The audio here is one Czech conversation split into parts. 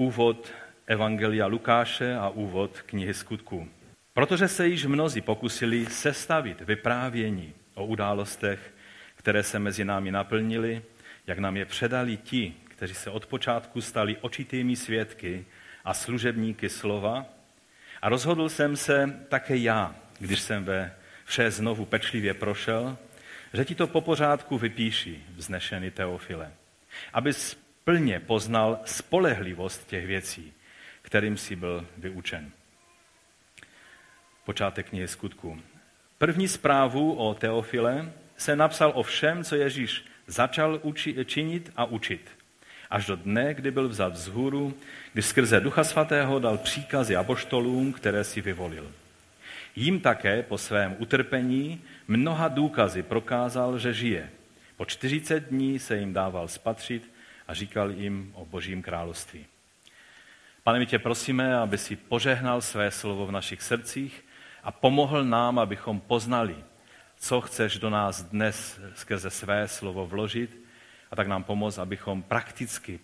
úvod Evangelia Lukáše a úvod knihy skutků. Protože se již mnozí pokusili sestavit vyprávění o událostech, které se mezi námi naplnili, jak nám je předali ti, kteří se od počátku stali očitými svědky a služebníky slova. A rozhodl jsem se také já, když jsem ve vše znovu pečlivě prošel, že ti to po pořádku vypíši, vznešený Teofile, aby plně poznal spolehlivost těch věcí, kterým si byl vyučen. Počátek knihy skutků. První zprávu o Teofile se napsal o všem, co Ježíš začal uči, činit a učit. Až do dne, kdy byl vzat vzhůru, kdy skrze Ducha Svatého dal příkazy apoštolům, které si vyvolil. Jím také po svém utrpení mnoha důkazy prokázal, že žije. Po 40 dní se jim dával spatřit a říkal jim o božím království. Pane, my tě prosíme, aby si požehnal své slovo v našich srdcích a pomohl nám, abychom poznali, co chceš do nás dnes skrze své slovo vložit a tak nám pomoct, abychom prakticky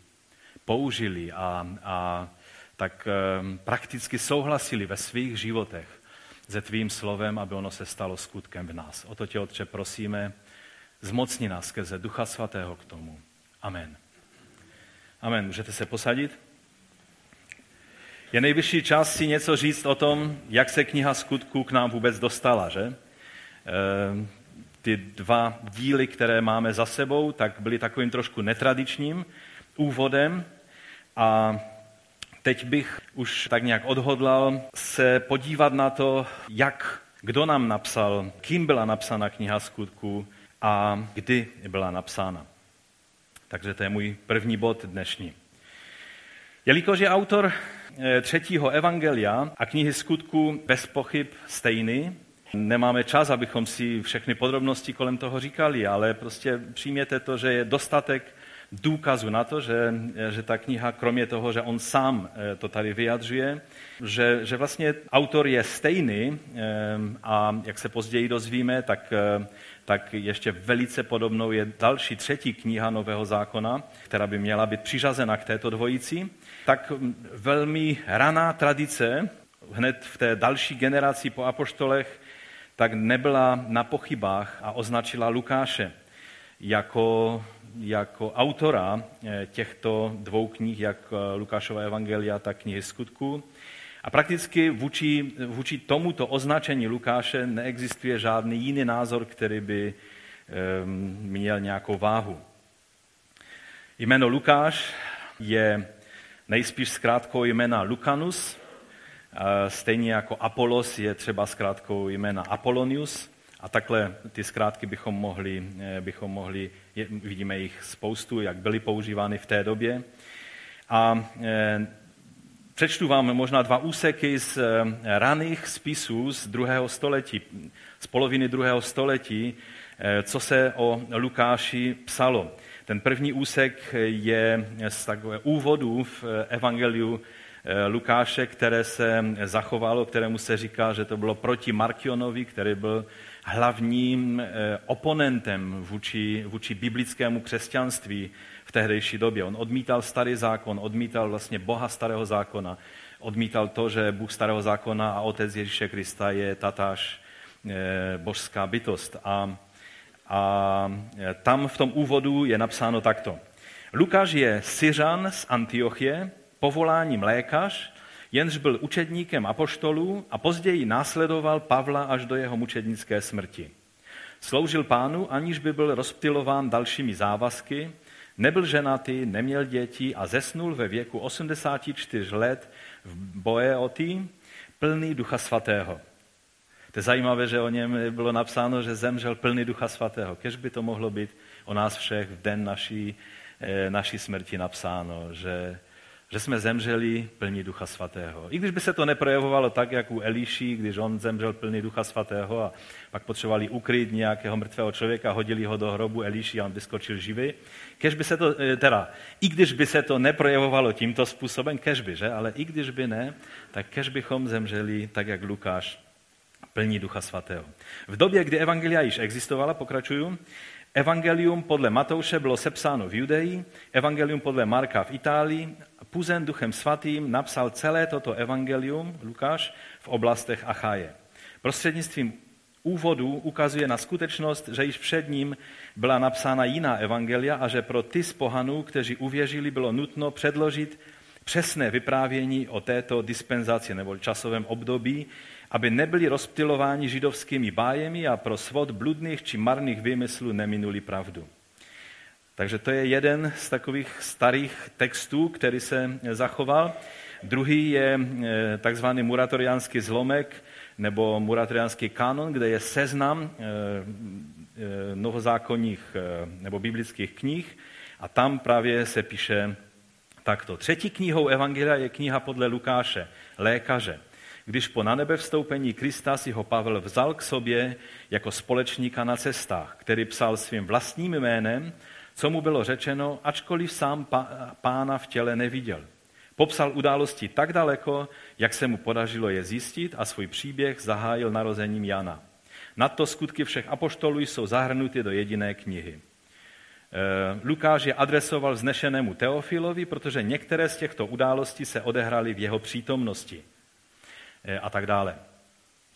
použili a, a tak um, prakticky souhlasili ve svých životech se tvým slovem, aby ono se stalo skutkem v nás. O to tě, Otče, prosíme, zmocni nás skrze Ducha Svatého k tomu. Amen. Amen. Můžete se posadit? Je nejvyšší čas si něco říct o tom, jak se kniha skutků k nám vůbec dostala, že? Ehm, ty dva díly, které máme za sebou, tak byly takovým trošku netradičním úvodem a teď bych už tak nějak odhodlal se podívat na to, jak, kdo nám napsal, kým byla napsána kniha skutků a kdy byla napsána. Takže to je můj první bod dnešní. Jelikož je autor eh, třetího evangelia a knihy skutků bez pochyb stejný, nemáme čas, abychom si všechny podrobnosti kolem toho říkali, ale prostě přijměte to, že je dostatek důkazu na to, že, že ta kniha, kromě toho, že on sám eh, to tady vyjadřuje, že, že vlastně autor je stejný eh, a jak se později dozvíme, tak, eh, tak ještě velice podobnou je další třetí kniha Nového zákona, která by měla být přiřazena k této dvojici, tak hm, velmi raná tradice, hned v té další generaci po apoštolech, tak nebyla na pochybách a označila Lukáše jako, jako autora eh, těchto dvou knih, jak eh, Lukášova evangelia, tak knihy skutků. A prakticky vůči, vůči tomuto označení Lukáše neexistuje žádný jiný názor, který by um, měl nějakou váhu. Jméno Lukáš je nejspíš zkrátkou jména Lucanus, Stejně jako Apolos je třeba zkrátkou jména Apollonius a takhle ty zkrátky bychom mohli, eh, bychom mohli vidíme jich spoustu, jak byly používány v té době. A eh, přečtu vám možná dva úseky z eh, raných spisů z druhého století, z poloviny druhého století, co se o Lukáši psalo. Ten první úsek je z takové úvodu v Evangeliu Lukáše, které se zachovalo, kterému se říká, že to bylo proti Markionovi, který byl hlavním eh, oponentem vůči, vůči biblickému křesťanství v tehdejší době. On odmítal starý zákon, odmítal vlastně Boha starého zákona, odmítal to, že Bůh starého zákona a Otec Ježíše Krista je tatáž eh, božská bytost. A, a tam v tom úvodu je napsáno takto. Lukáš je Syřan z Antiochie, povoláním lékař, jenž byl učedníkem apoštolů a později následoval Pavla až do jeho mučednické smrti. Sloužil pánu, aniž by byl rozptilován dalšími závazky, nebyl ženatý, neměl děti a zesnul ve věku 84 let v Boeoti, plný ducha svatého. To je zajímavé, že o něm bylo napsáno, že zemřel plný ducha svatého. Kež by to mohlo být o nás všech v den naší, eh, naší smrti napsáno, že že jsme zemřeli plní Ducha Svatého. I když by se to neprojevovalo tak, jak u Eliší, když on zemřel plný Ducha Svatého a pak potřebovali ukryt nějakého mrtvého člověka, hodili ho do hrobu Eliší a on vyskočil živý. Kež by se to, eh, teda, i když by se to neprojevovalo tímto způsobem, kež by, že? Ale i když by ne, tak kež bychom zemřeli tak, jak Lukáš plní Ducha Svatého. V době, kdy Evangelia již existovala, pokračuju, Evangelium podle Matouše bylo sepsáno v Judeji, evangelium podle Marka v Itálii, Puzen duchem svatým napsal celé toto evangelium, Lukáš, v oblastech Acháje. Prostřednictvím úvodu ukazuje na skutečnost, že již před ním byla napsána jiná evangelia a že pro ty z pohanů, kteří uvěřili, bylo nutno předložit přesné vyprávění o této dispenzaci nebo časovém období, aby nebyli rozptilováni židovskými bájemi a pro svod bludných či marných výmyslů neminuli pravdu. Takže to je jeden z takových starých textů, který se zachoval. Druhý je eh, takzvaný muratoriánský zlomek nebo muratoriánský kanon, kde je seznam eh, eh, novozákonních nebo biblických knih a tam právě se píše takto. Třetí knihou Evangelia je kniha podle Lukáše, lékaře. Když po nanebe vstoupení Krista si ho Pavel vzal k sobě jako společníka na cestách, který psal svým vlastním jménem, co mu bylo řečeno, ačkoliv sám pána v těle neviděl. Popsal události tak daleko, jak se mu podařilo je zjistit a svůj příběh zahájil narozením Jana. Nadto skutky všech apoštolů jsou zahrnuty do jediné knihy. Eh, Lukáš je adresoval vznešenému Teofilovi, protože některé z těchto událostí se odehrály v jeho přítomnosti a tak dále.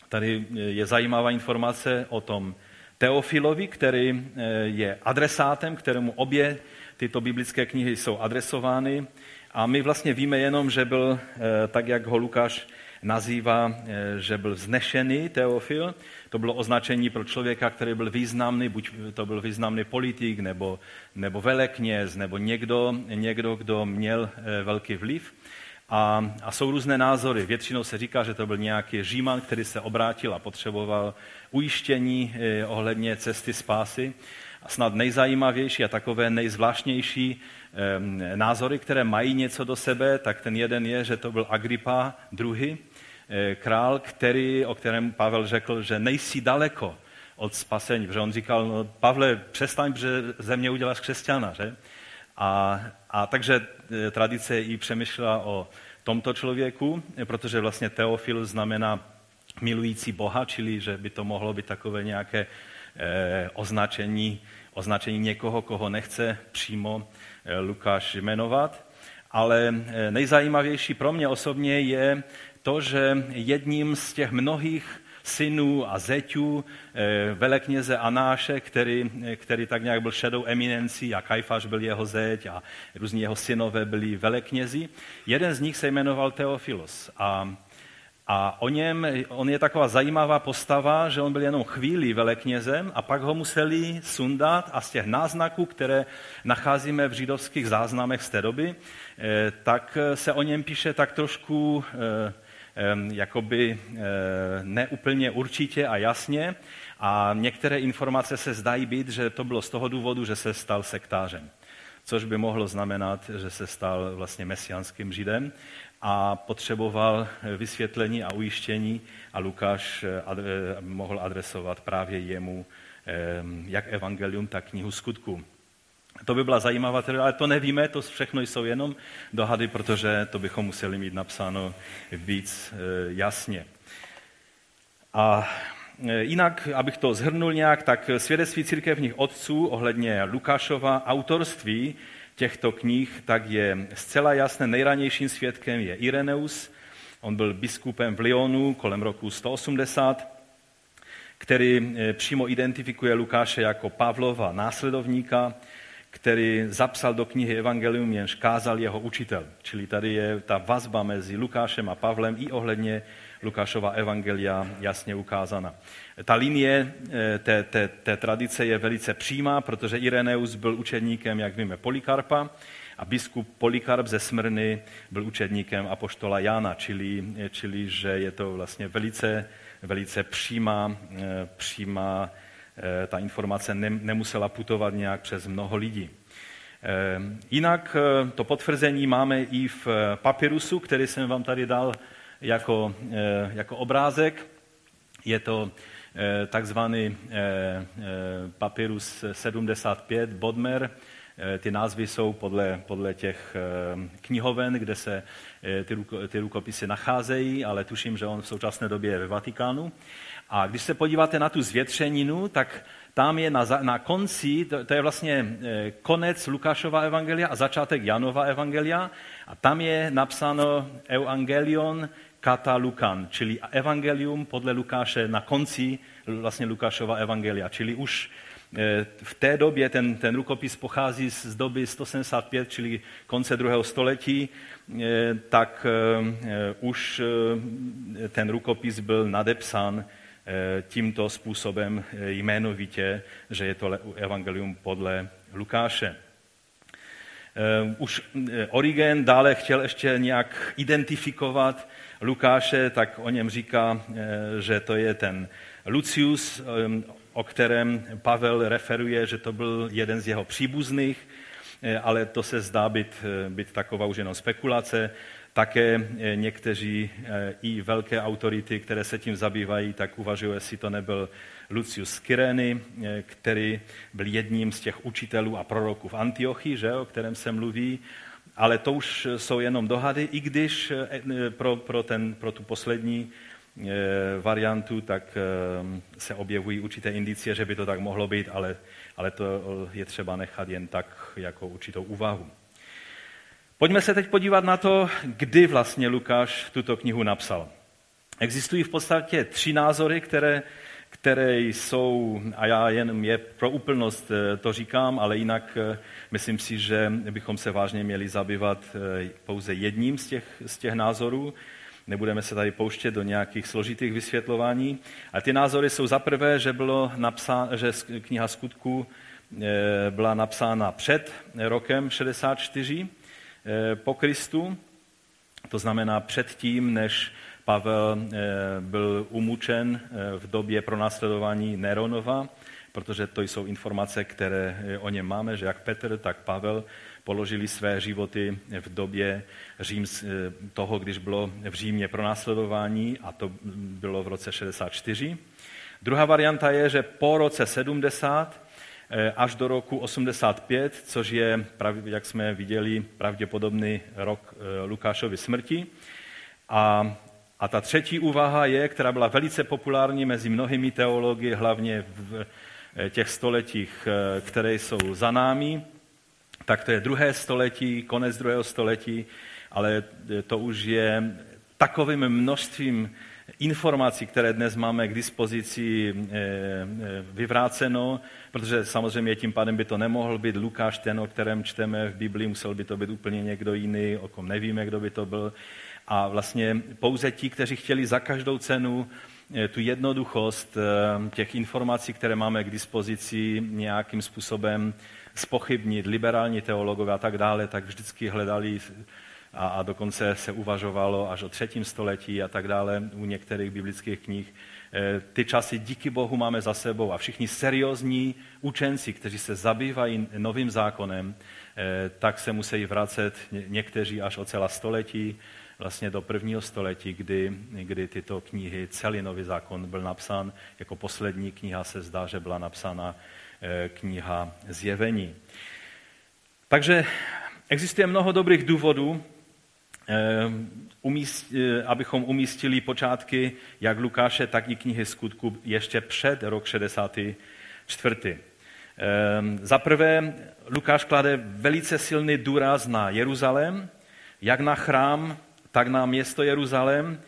Tady eh, je zajímavá informace o tom Teofilovi, který je adresátem, kterému obě tyto biblické knihy jsou adresovány. A my vlastně víme jenom, že byl, tak jak ho Lukáš nazývá, že byl vznešený Teofil, to bylo označení pro člověka, který byl významný, buď to byl významný politik, nebo, nebo velekněz, nebo někdo, někdo, kdo měl eh, velký vliv. A, a jsou různé názory. Většinou se říká, že to byl nějaký říman, který se obrátil a potřeboval ujištění eh, ohledně cesty spásy. A snad nejzajímavější a takové nejzvláštnější názory, které mají něco do sebe, tak ten jeden je, že to byl Agrippa II., Eh, král, který, o kterém Pavel řekl, že nejsi daleko od spasení. Protože on říkal, no, Pavle, přestaň, že ze mě uděláš křesťana. Že? A, a takže tradice i přemýšlela o tomto člověku, protože vlastně Teofil znamená milující Boha, čili že by to mohlo být takové nějaké eh, označení, označení někoho, koho nechce přímo eh, Lukáš jmenovat. Ale eh, nejzajímavější pro mě osobně je to, že jedním z těch mnohých synů a zeťů eh, velekněze Anáše, který, který tak nějak byl šedou eminencí a Kajfáš byl jeho zeď a různí jeho synové byli veleknězi. Jeden z nich se jmenoval Teofilos a a o něm, on je taková zajímavá postava, že on byl jenom chvíli veleknězem a pak ho museli sundat a z těch náznaků, které nacházíme v židovských záznamech z té doby, eh, tak se o něm píše tak trošku eh, jakoby eh, neúplně určitě a jasně a některé informace se zdají být, že to bylo z toho důvodu, že se stal sektářem což by mohlo znamenat, že se stal vlastně mesianským židem a potřeboval vysvětlení a ujištění a Lukáš eh, mohl adresovat právě jemu jak evangelium, tak knihu skutků. To by byla zajímavá teorie, ale to nevíme, to všechno jsou jenom dohady, protože to bychom museli mít napsáno víc eh, jasně. A eh, jinak, abych to zhrnul nějak, tak svědectví církevních otců ohledně Lukášova autorství těchto knih, tak je zcela jasné, nejranějším svědkem je Ireneus, on byl biskupem v Lyonu kolem roku 180, který eh, přímo identifikuje Lukáše jako Pavlova následovníka, který zapsal do knihy Evangelium, jenž kázal jeho učitel. Čili tady je ta vazba mezi Lukášem a Pavlem i ohledně Lukášova evangelia jasně ukázána. Ta linie eh, té, té, té tradice je velice přímá, protože Ireneus byl učedníkem, jak víme, Polikarpa a biskup Polikarp ze Smrny byl učedníkem apoštola Jana, čili, čili že je to vlastně velice, velice přímá, eh, přímá Eh, ta informace nemusela putovat nějak přes mnoho lidí. Eh, jinak eh, to potvrzení máme i v papírusu, který jsem vám tady dal jako, jako obrázek. Je to takzvaný papyrus 75 Bodmer ty názvy jsou podle, podle těch knihoven, kde se ty, ty rukopisy nacházejí, ale tuším, že on v současné době je ve Vatikánu. A když se podíváte na tu zvětřeninu, tak tam je na, na konci, to, to je vlastně konec Lukášova evangelia a začátek Janova evangelia, a tam je napsáno Evangelion kata Lukan, čili evangelium podle Lukáše na konci vlastně Lukášova evangelia. Čili už eh, v té době ten, ten rukopis pochází z doby 175, čili konce druhého století, eh, tak už ten rukopis byl nadepsán tímto způsobem jmenovitě, že je to evangelium podle Lukáše. Už Origen dále chtěl ještě nějak identifikovat Lukáše, tak o něm říká, eh, že to je ten Lucius, eh, o kterém Pavel referuje, že to byl jeden z jeho příbuzných, eh, ale to se zdá být, být taková už jenom spekulace. Také někteří i velké autority, které se tím zabývají, tak uvažují, jestli to nebyl Lucius Kyreny, který byl jedním z těch učitelů a proroků v Antiochii, že, o kterém se mluví, ale to už jsou jenom dohady, i když eh, eh, pro, pro, ten, pro tu poslední eh, variantu, tak se objevují určité indicie, že by to tak mohlo být, ale, ale to je třeba nechat jen tak jako určitou úvahu. Pojďme se teď podívat na to, kdy vlastně Lukáš tuto knihu napsal. Existují v podstatě tři názory, které které jsou, a já jen je pro úplnost eh, to říkám, ale jinak eh, myslím si, že bychom se vážně měli zabývat eh, pouze jedním z těch, z těch názorů. Nebudeme se tady pouštět do nějakých složitých vysvětlování. A ty názory jsou za prvé, že, bylo napsán, že kniha skutků byla napsána před rokem 64 po Kristu, to znamená před tím, než Pavel eh, byl umučen eh, v době pronásledování Neronova, protože to jsou informace, které eh, o něm máme, že jak Petr, tak Pavel položili své životy v době Řím, toho, když bylo v Římě pronásledování a to bylo v roce 64. Druhá varianta je, že po roce 70 až do roku 85, což je, jak jsme viděli, pravděpodobný rok Lukášovy smrti. A a ta třetí úvaha je, která byla velice populární mezi mnohými teology, hlavně v eh, těch stoletích, eh, které jsou za námi, tak to je druhé století, konec druhého století, ale eh, to už je takovým množstvím informací, které dnes máme k dispozici, vyvráceno, protože samozřejmě tím pádem by to nemohl být Lukáš, ten, o kterém čteme v Biblii, musel by to být úplně někdo jiný, o kom nevíme, kdo by to byl. A vlastně pouze ti, kteří chtěli za každou cenu eh, tu jednoduchost eh, těch informací, které máme k dispozici, nějakým způsobem spochybnit, liberální teologové a tak dále, tak vždycky hledali a, a dokonce se uvažovalo až o třetím století a tak dále u některých biblických knih. Eh, ty časy díky Bohu máme za sebou a všichni seriózní učenci, kteří se zabývají novým zákonem, tak se musí vracet někteří až o celá století vlastně do prvního století, kdy, kdy tyto knihy, celý Nový zákon byl napsán, jako poslední kniha se zdá, že byla napsána eh, kniha Zjevení. Takže existuje mnoho dobrých důvodů, eh, eh, abychom umístili počátky jak Lukáše, tak i knihy skutku ještě před rok 64. Za prvé, Lukáš klade velice silný důraz na Jeruzalém, jak na chrám, tak na město Jeruzalém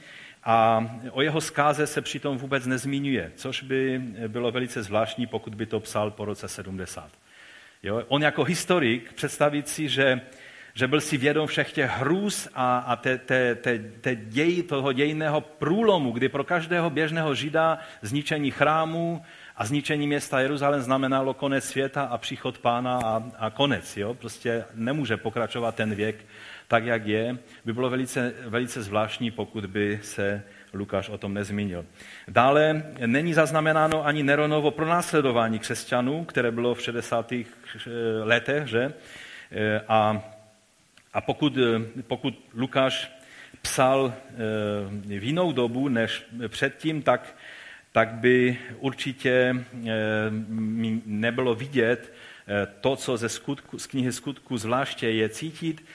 a o jeho zkáze se přitom vůbec nezmiňuje, což by bylo velice zvláštní, pokud by to psal po roce 70. Jo? On jako historik představit si, že, že byl si vědom všech těch hrůz a, a te, te, te, te děj, toho dějného průlomu, kdy pro každého běžného žida zničení chrámu a zničení města Jeruzalém znamenalo konec světa a příchod pána a, a konec. Jo? Prostě nemůže pokračovat ten věk tak, jak je, by bylo velice, velice zvláštní, pokud by se Lukáš o tom nezmínil. Dále není zaznamenáno ani Neronovo pronásledování křesťanů, které bylo v 60. Eh, letech, že? Eh, a, a pokud, eh, pokud Lukáš psal v jinou dobu než předtím, tak, tak by určitě nebylo vidět to, co ze skutku, z knihy skutku zvláště je cítit,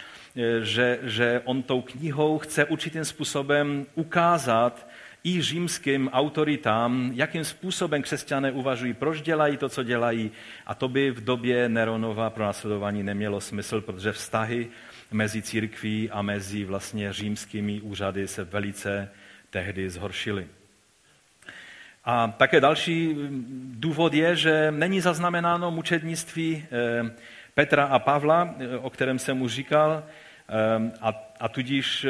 že, že on tou knihou chce určitým způsobem ukázat i římským autoritám, jakým způsobem křesťané uvažují, proč dělají to, co dělají. A to by v době Neronova pronásledování nemělo smysl, protože vztahy mezi církví a mezi vlastně římskými úřady se velice tehdy zhoršily. A také další důvod je, že není zaznamenáno mučednictví eh, Petra a Pavla, eh, o kterém jsem už říkal, eh, a, a tudíž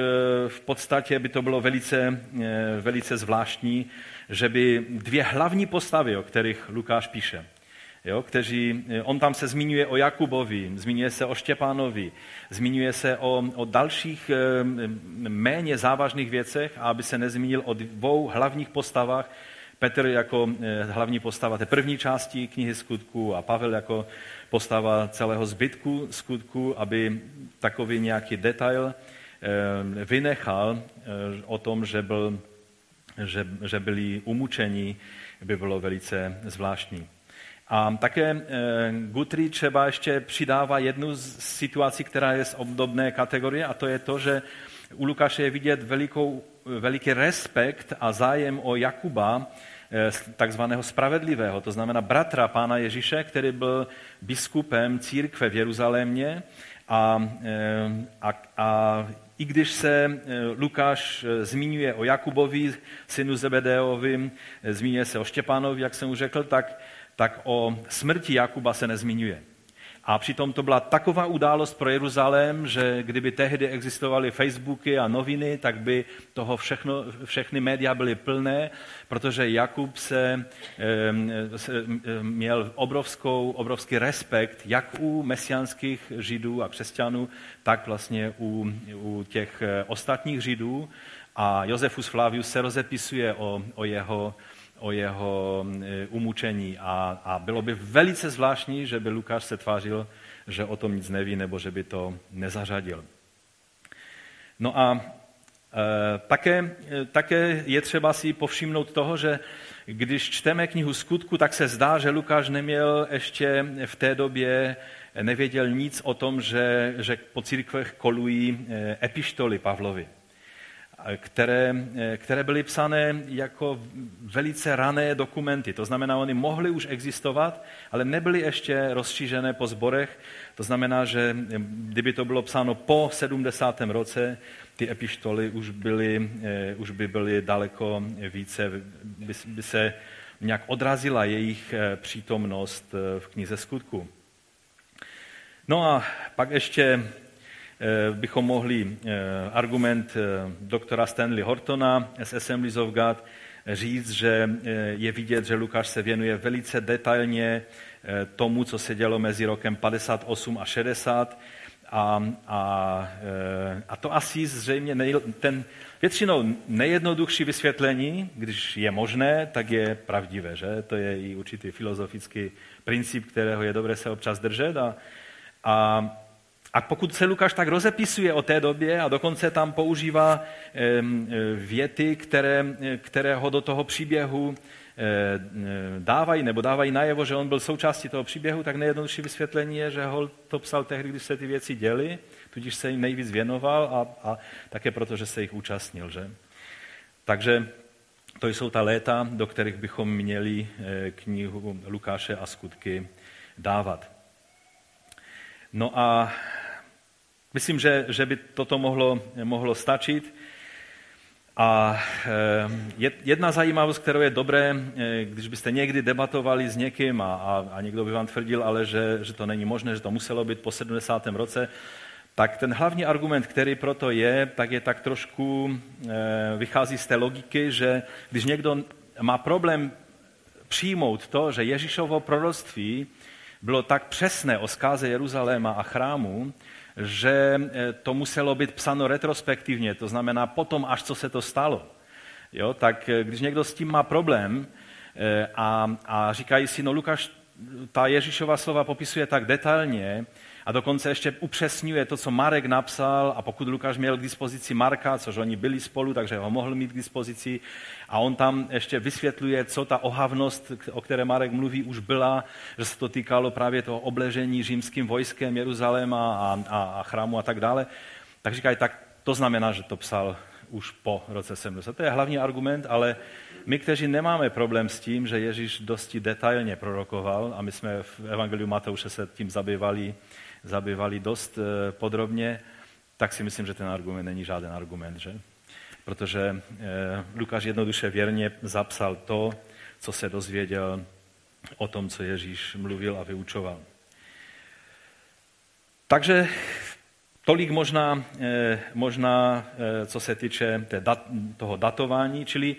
v podstatě by to bylo velice, velice zvláštní, že by dvě hlavní postavy, o kterých Lukáš píše, jo, kteří, on tam se zmiňuje o Jakubovi, zmiňuje se o Štěpánovi, zmiňuje se o, o dalších méně závažných věcech, a aby se nezmínil o dvou hlavních postavách, Petr jako eh, hlavní postava té první části knihy skutků a Pavel jako postava celého zbytku skutku, aby takový nějaký detail eh, vynechal eh, o tom, že, byl, že, že byli umučeni, by bylo velice zvláštní. A také Guthrie třeba ještě přidává jednu z situací, která je z obdobné kategorie, a to je to, že u Lukáše je vidět velikou, veliký respekt a zájem o Jakuba, eh, takzvaného spravedlivého, to znamená bratra pána Ježíše, který byl biskupem církve v Jeruzalémě. A, eh, a, a i když se eh, Lukáš zmiňuje o Jakubovi, synu Zebedeovi, zmiňuje se o Štěpánovi, jak jsem už řekl, tak, tak o smrti Jakuba se nezmiňuje. A přitom to byla taková událost pro Jeruzalém, že kdyby tehdy existovaly Facebooky a noviny, tak by toho všechno, všechny média byly plné, protože Jakub se, se měl obrovskou, obrovský respekt jak u mesianských židů a křesťanů, tak vlastně u, u těch eh, ostatních židů. A Josefus Flavius se rozepisuje o, o jeho o jeho e, umučení a, a bylo by velice zvláštní, že by Lukáš se tvářil, že o tom nic neví nebo že by to nezařadil. No a e, také, e, také je třeba si povšimnout toho, že když čteme knihu skutku, tak se zdá, že Lukáš neměl ještě v té době, nevěděl nic o tom, že, že po církvech kolují epištoly Pavlovi které, které byly psané jako velice rané dokumenty. To znamená, oni mohly už existovat, ale nebyly ještě rozšířené po zborech. To znamená, že kdyby to bylo psáno po 70. roce, ty epištoly už, byly, eh, už by byly daleko více, by, by se nějak odrazila jejich eh, přítomnost eh, v knize skutku. No a pak ještě Eh, bychom mohli eh, argument eh, doktora Stanley Hortona z Assemblies of God říct, že je vidět, že Lukáš se věnuje velice detailně tomu, co se dělo mezi rokem 58 a 60. A, a, a to asi zřejmě nej, ten většinou nejjednodušší vysvětlení, když je možné, tak je pravdivé. Že? To je i určitý filozofický princip, kterého je dobré se občas držet. A, a a pokud se Lukáš tak rozepisuje o té době a dokonce tam používá věty, které, které ho do toho příběhu dávají, nebo dávají najevo, že on byl součástí toho příběhu, tak nejjednodušší vysvětlení je, že ho to psal tehdy, když se ty věci děly, tudíž se jim nejvíc věnoval a, a také proto, že se jich účastnil. Že? Takže to jsou ta léta, do kterých bychom měli eh, knihu Lukáše a skutky dávat. No a myslím, že, že by toto mohlo, mohlo stačit. A eh, jedna zajímavost, kterou je dobré, eh, když byste někdy debatovali s někým a, a, a někdo by vám tvrdil, ale že, že to není možné, že to muselo být po 70. roce, tak ten hlavní argument, který proto je, tak je tak trošku, eh, vychází z té logiky, že když někdo má problém přijmout to, že Ježíšovo proroctví bylo tak přesné o zkáze Jeruzaléma a chrámu, že eh, to muselo být psáno retrospektivně, to znamená potom, až co se to stalo. Jo, tak eh, když někdo s tím má problém eh, a, a říkají si, no Lukáš, ta Ježíšova slova popisuje tak detailně a dokonce ještě upřesňuje to, co Marek napsal a pokud Lukáš měl k dispozici Marka, což oni byli spolu, takže ho mohl mít k dispozici a on tam ještě vysvětluje, co ta ohavnost, o které Marek mluví, už byla, že se to týkalo právě toho obležení římským vojskem Jeruzaléma a, a, a chrámu a tak dále. Tak říkají, tak to znamená, že to psal už po roce 70. To je hlavní argument, ale my, kteří nemáme problém s tím, že Ježíš dosti detailně prorokoval, a my jsme v Evangeliu Matouše se tím zabývali, zabývali dost eh, podrobně, tak si myslím, že ten argument není žádný argument, že? Protože eh, Lukáš jednoduše věrně zapsal to, co se dozvěděl o tom, co Ježíš mluvil a vyučoval. Takže Tolik možná, eh, možná co se týče toho datování, čili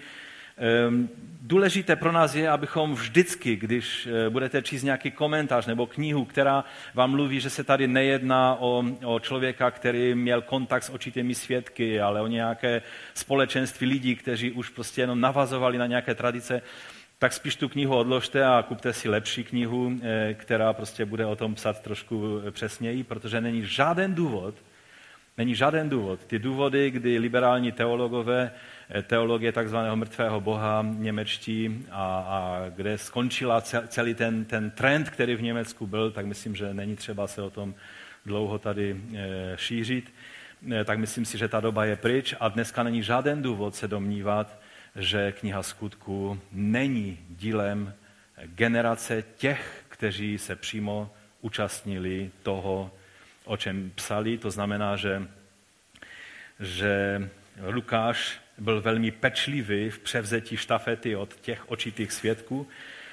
důležité pro nás je, abychom vždycky, když eh, budete číst nějaký komentář nebo knihu, která vám mluví, že se tady nejedná o, o člověka, který měl kontakt s očitými svědky, ale o nějaké společenství lidí, kteří už prostě jenom navazovali na nějaké tradice, tak spíš tu knihu odložte a kupte si lepší knihu, eh, která prostě bude o tom psat trošku přesněji, protože není žádný důvod, není žádný důvod. Ty důvody, kdy liberální teologové, eh, teologie takzvaného mrtvého boha němečtí a, a kde skončila celý ten, ten trend, který v Německu byl, tak myslím, že není třeba se o tom dlouho tady eh, šířit, tak myslím si, že ta doba je pryč a dneska není žádný důvod se domnívat, že kniha skutku není dílem generace těch, kteří se přímo účastnili toho, o čem psali. To znamená, že, že Lukáš byl velmi pečlivý v převzetí štafety od těch očitých svědků,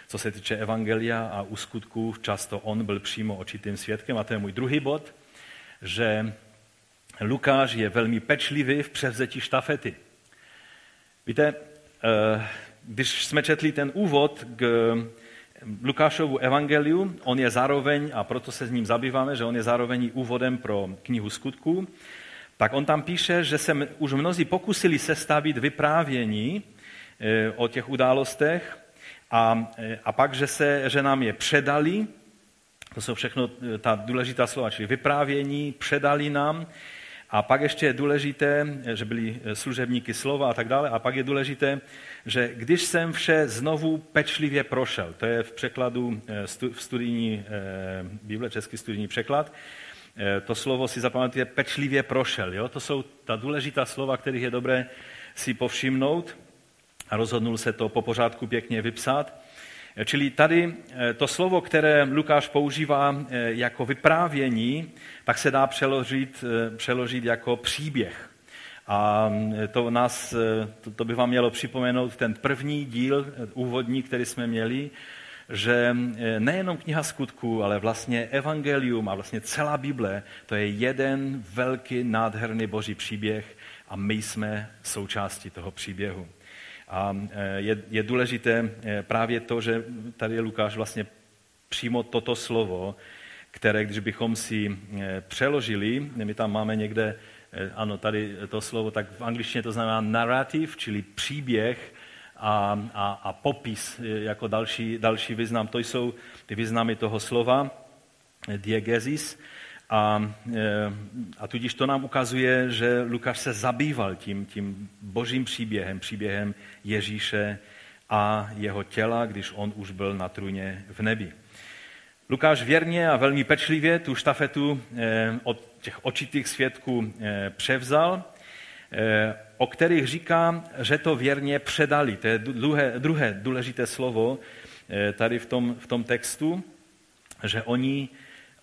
co se týče evangelia a u skutků, často on byl přímo očitým svědkem. A to je můj druhý bod, že Lukáš je velmi pečlivý v převzetí štafety. Víte, eh, když jsme četli ten úvod k Lukášovu evangeliu, on je zároveň, a proto se s ním zabýváme, že on je zároveň úvodem pro knihu skutků, tak on tam píše, že se už mnozí pokusili sestavit vyprávění eh, o těch událostech a, eh, a pak, že, se, že nám je předali, to jsou všechno ta důležitá slova, čili vyprávění, předali nám, a pak ještě je důležité, že byli služebníky slova a tak dále, a pak je důležité, že když jsem vše znovu pečlivě prošel, to je v překladu, eh, v studijní eh, Bible, český studijní překlad, eh, to slovo si zapamatuje pečlivě prošel. Jo? To jsou ta důležitá slova, kterých je dobré si povšimnout a rozhodnul se to po pořádku pěkně vypsat. Čili tady to slovo, které Lukáš používá jako vyprávění, tak se dá přeložit, přeložit jako příběh. A to, nás, to, to by vám mělo připomenout ten první díl úvodní, který jsme měli, že nejenom kniha skutků, ale vlastně evangelium a vlastně celá Bible, to je jeden velký nádherný boží příběh a my jsme součástí toho příběhu. A e, je, je důležité e, právě to, že tady Lukáš vlastně přímo toto slovo, které, když bychom si e, přeložili, my tam máme někde, ano, tady to slovo, tak v angličtině to znamená narrative, čili příběh a, a, a popis jako další, další význam. To jsou ty významy toho slova, diegesis. A, a tudíž to nám ukazuje, že Lukáš se zabýval tím, tím božím příběhem, příběhem Ježíše a jeho těla, když on už byl na trůně v nebi. Lukáš věrně a velmi pečlivě tu štafetu od těch očitých svědků e, převzal, o kterých říká, že to věrně předali. To je druhé, druhé důležité slovo tady v tom, v tom textu, že oni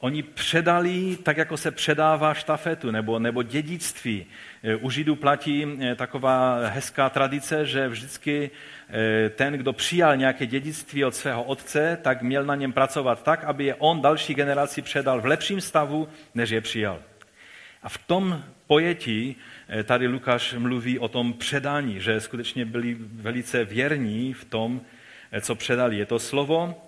Oni předali tak, jako se předává štafetu nebo, nebo dědictví. U Židů platí taková hezká tradice, že vždycky ten, kdo přijal nějaké dědictví od svého otce, tak měl na něm pracovat tak, aby je on další generaci předal v lepším stavu, než je přijal. A v tom pojetí tady Lukáš mluví o tom předání, že skutečně byli velice věrní v tom, co předali. Je to slovo,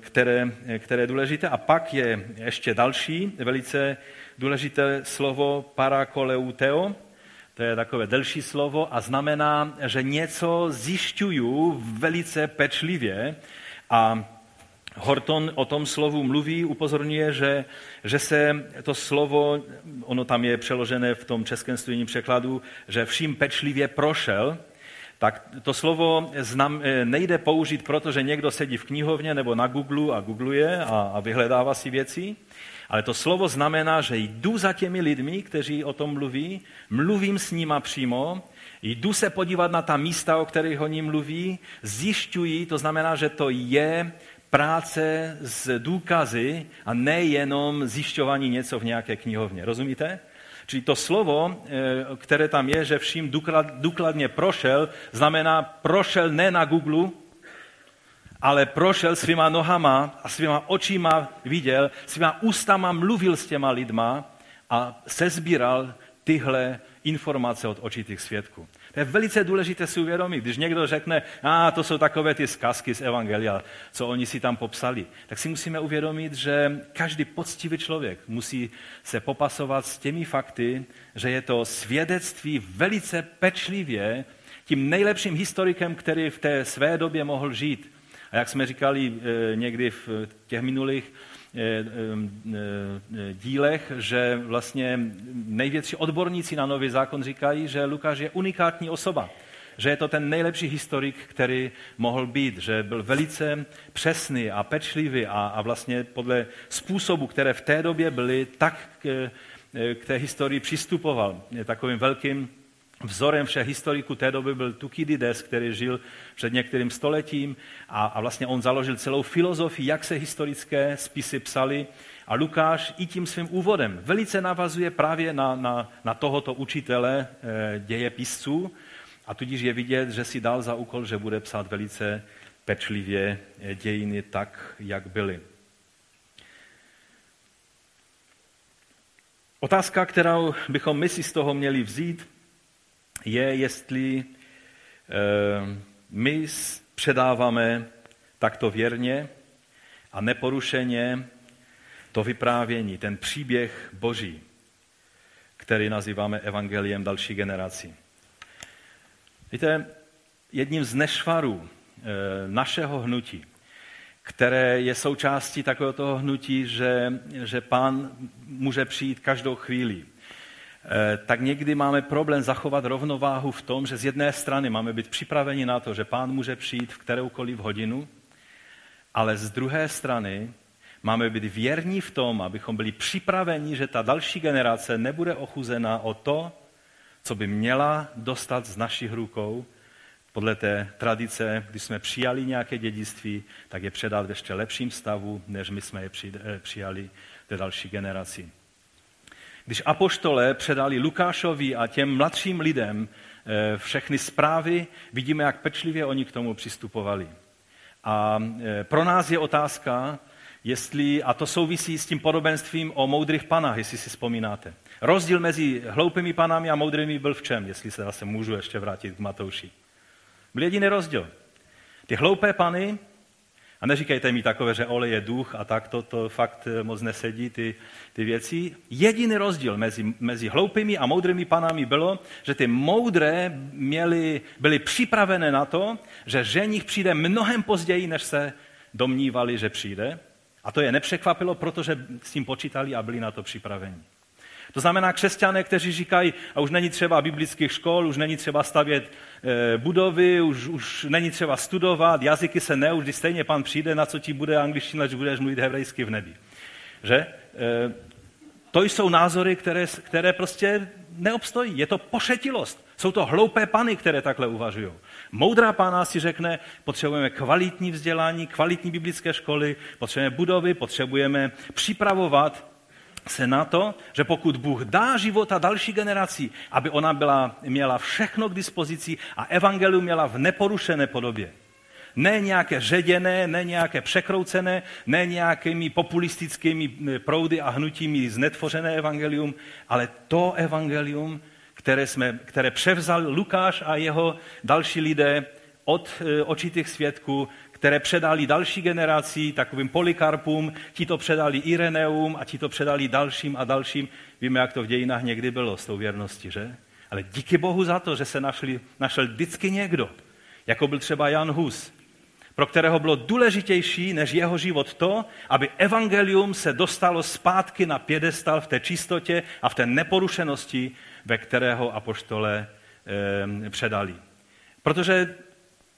které, které je důležité. A pak je ještě další velice důležité slovo parakoleuteo, to je takové delší slovo a znamená, že něco zjišťuju velice pečlivě a Horton o tom slovu mluví, upozorňuje, že, že se to slovo, ono tam je přeložené v tom českém studijním překladu, že vším pečlivě prošel, tak to slovo znam, eh, nejde použít proto, že někdo sedí v knihovně nebo na Google a googluje a, a vyhledává si věci, ale to slovo znamená, že jdu za těmi lidmi, kteří o tom mluví, mluvím s nima přímo, jdu se podívat na ta místa, o kterých oni mluví, zjišťují, to znamená, že to je práce s důkazy a nejenom zjišťování něco v nějaké knihovně. Rozumíte? Čili to slovo, eh, které tam je, že vším důkladně prošel, znamená prošel ne na Google, ale prošel svýma nohama a svýma očima viděl, svýma ústama mluvil s těma lidma a sezbíral tyhle informace od očitých svědků. To je velice důležité si uvědomit. Když někdo řekne, a to jsou takové ty zkazky z Evangelia, co oni si tam popsali, tak si musíme uvědomit, že každý poctivý člověk musí se popasovat s těmi fakty, že je to svědectví velice pečlivě tím nejlepším historikem, který v té své době mohl žít. A jak jsme říkali eh, někdy v těch minulých Eh, eh, dílech, že vlastně největší odborníci na nový zákon říkají, že Lukáš je unikátní osoba že je to ten nejlepší historik, který mohl být, že byl velice přesný a pečlivý a, a vlastně podle způsobu, které v té době byly, tak k, k té historii přistupoval. Je takovým velkým Vzorem všech historiků té doby byl Tukidides, který žil před některým stoletím a, a vlastně on založil celou filozofii, jak se historické spisy psaly. A Lukáš i tím svým úvodem velice navazuje právě na, na, na tohoto učitele e, dějepisců a tudíž je vidět, že si dal za úkol, že bude psát velice pečlivě eh, dějiny tak, jak byly. Otázka, kterou bychom my si z toho měli vzít, je, jestli eh, my předáváme takto věrně a neporušeně to vyprávění, ten příběh Boží, který nazýváme evangeliem další generací. Víte, jedním z nešvarů eh, našeho hnutí, které je součástí takového toho hnutí, že, že pán může přijít každou chvíli. Eh, tak někdy máme problém zachovat rovnováhu v tom, že z jedné strany máme být připraveni na to, že pán může přijít v kteroukoliv hodinu, ale z druhé strany máme být věrní v tom, abychom byli připraveni, že ta další generace nebude ochuzena o to, co by měla dostat z našich rukou, podle té tradice, když jsme přijali nějaké dědictví, tak je předat v ještě lepším stavu, než my jsme je eh, přijali té další generaci. Když apoštole předali Lukášovi a těm mladším lidem eh, všechny zprávy, vidíme, jak pečlivě oni k tomu přistupovali. A eh, pro nás je otázka, jestli, a to souvisí s tím podobenstvím o moudrých panách, jestli si vzpomínáte. Rozdíl mezi hloupými panami a moudrými byl v čem, jestli se zase můžu ještě vrátit k Matouši. Byl jediný rozdíl. Ty hloupé pany a neříkejte mi takové, že olej je duch a tak to, to fakt eh, moc nesedí, ty, ty věci. Jediný rozdíl mezi, mezi hloupými a moudrými panami bylo, že ty moudré měly, byly připravené na to, že ženich přijde mnohem později, než se domnívali, že přijde. A to je nepřekvapilo, protože s tím počítali a byli na to připraveni. To znamená křesťané, kteří říkají, a už není třeba biblických škol, už není třeba stavět e, budovy, už, už není třeba studovat, jazyky se ne, už když stejně pan přijde, na co ti bude angličtina, když budeš mluvit hebrejsky v nebi. Že? E, to jsou názory, které, které prostě neobstojí. Je to pošetilost. Jsou to hloupé pany, které takhle uvažují. Moudrá pána si řekne, potřebujeme kvalitní vzdělání, kvalitní biblické školy, potřebujeme budovy, potřebujeme připravovat se na to, že pokud Bůh dá života další generaci, aby ona byla, měla všechno k dispozici a evangelium měla v neporušené podobě. Ne nějaké ředěné, ne nějaké překroucené, ne nějakými populistickými proudy a hnutími znetvořené evangelium, ale to evangelium, které, jsme, které převzal Lukáš a jeho další lidé od e, očitých svědků, které předali další generaci, takovým polikarpům, ti to předali Ireneum a ti to předali dalším a dalším. Víme, jak to v dějinách někdy bylo s tou věrností, že? Ale díky Bohu za to, že se našli, našel vždycky někdo, jako byl třeba Jan Hus, pro kterého bylo důležitější než jeho život to, aby evangelium se dostalo zpátky na pědestal v té čistotě a v té neporušenosti, ve kterého apoštole eh, předali. Protože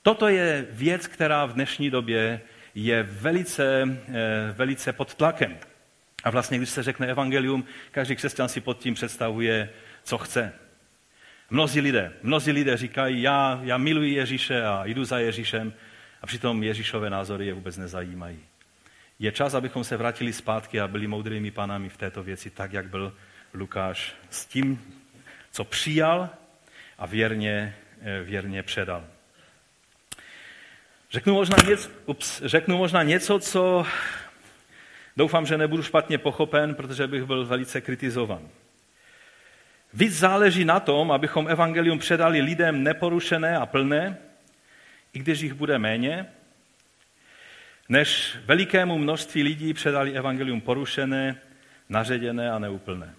toto je věc, která v dnešní době je velice, eh, velice pod tlakem. A vlastně, když se řekne evangelium, každý křesťan si pod tím představuje, co chce. Mnozí lidé, mnozí lidé říkají, já, já miluji Ježíše a jdu za Ježíšem, a přitom Ježíšové názory je vůbec nezajímají. Je čas, abychom se vrátili zpátky a byli moudrými panami v této věci, tak jak byl Lukáš s tím, co přijal a věrně, eh, věrně předal. Řeknu možná, něco, ups, řeknu možná něco, co doufám, že nebudu špatně pochopen, protože bych byl velice kritizovan. Víc záleží na tom, abychom evangelium předali lidem neporušené a plné, i když jich bude méně, než velikému množství lidí předali evangelium porušené, naředěné a neúplné.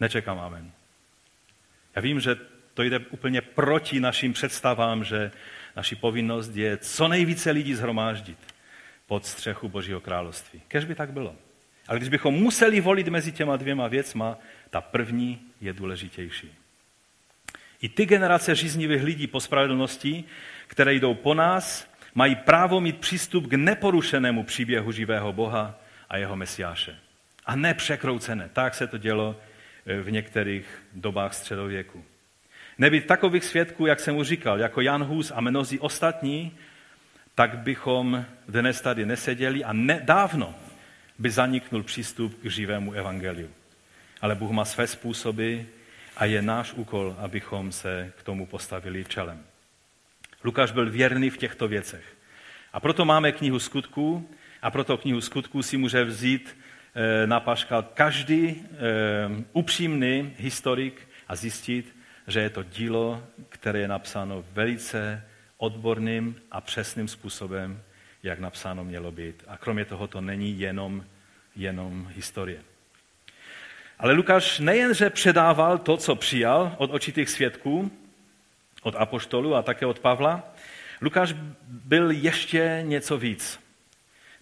Nečekám amen. Já vím, že to jde úplně proti našim představám, že naši povinnost je co nejvíce lidí zhromáždit pod střechu Božího království. Kež by tak bylo. Ale když bychom museli volit mezi těma dvěma věcma, ta první je důležitější. I ty generace říznivých lidí po spravedlnosti, které jdou po nás, mají právo mít přístup k neporušenému příběhu živého Boha a jeho Mesiáše. A ne překroucené. Tak se to dělo eh, v některých dobách středověku. Nebýt takových svědků, jak jsem už říkal, jako Jan Hus a mnozí ostatní, tak bychom dnes tady neseděli a ne, dávno by zaniknul přístup k živému evangeliu. Ale Bůh má své způsoby, a je náš úkol, abychom se k tomu postavili čelem. Lukáš byl věrný v těchto věcech. A proto máme knihu skutků a proto knihu skutků si může vzít eh, na paškal každý eh, upřímný historik a zjistit, že je to dílo, které je napsáno velice odborným a přesným způsobem, jak napsáno mělo být. A kromě toho to není jenom, jenom historie. Ale Lukáš nejenže předával to, co přijal od očitých svědků, od apoštolů a také od Pavla, Lukáš byl ještě něco víc.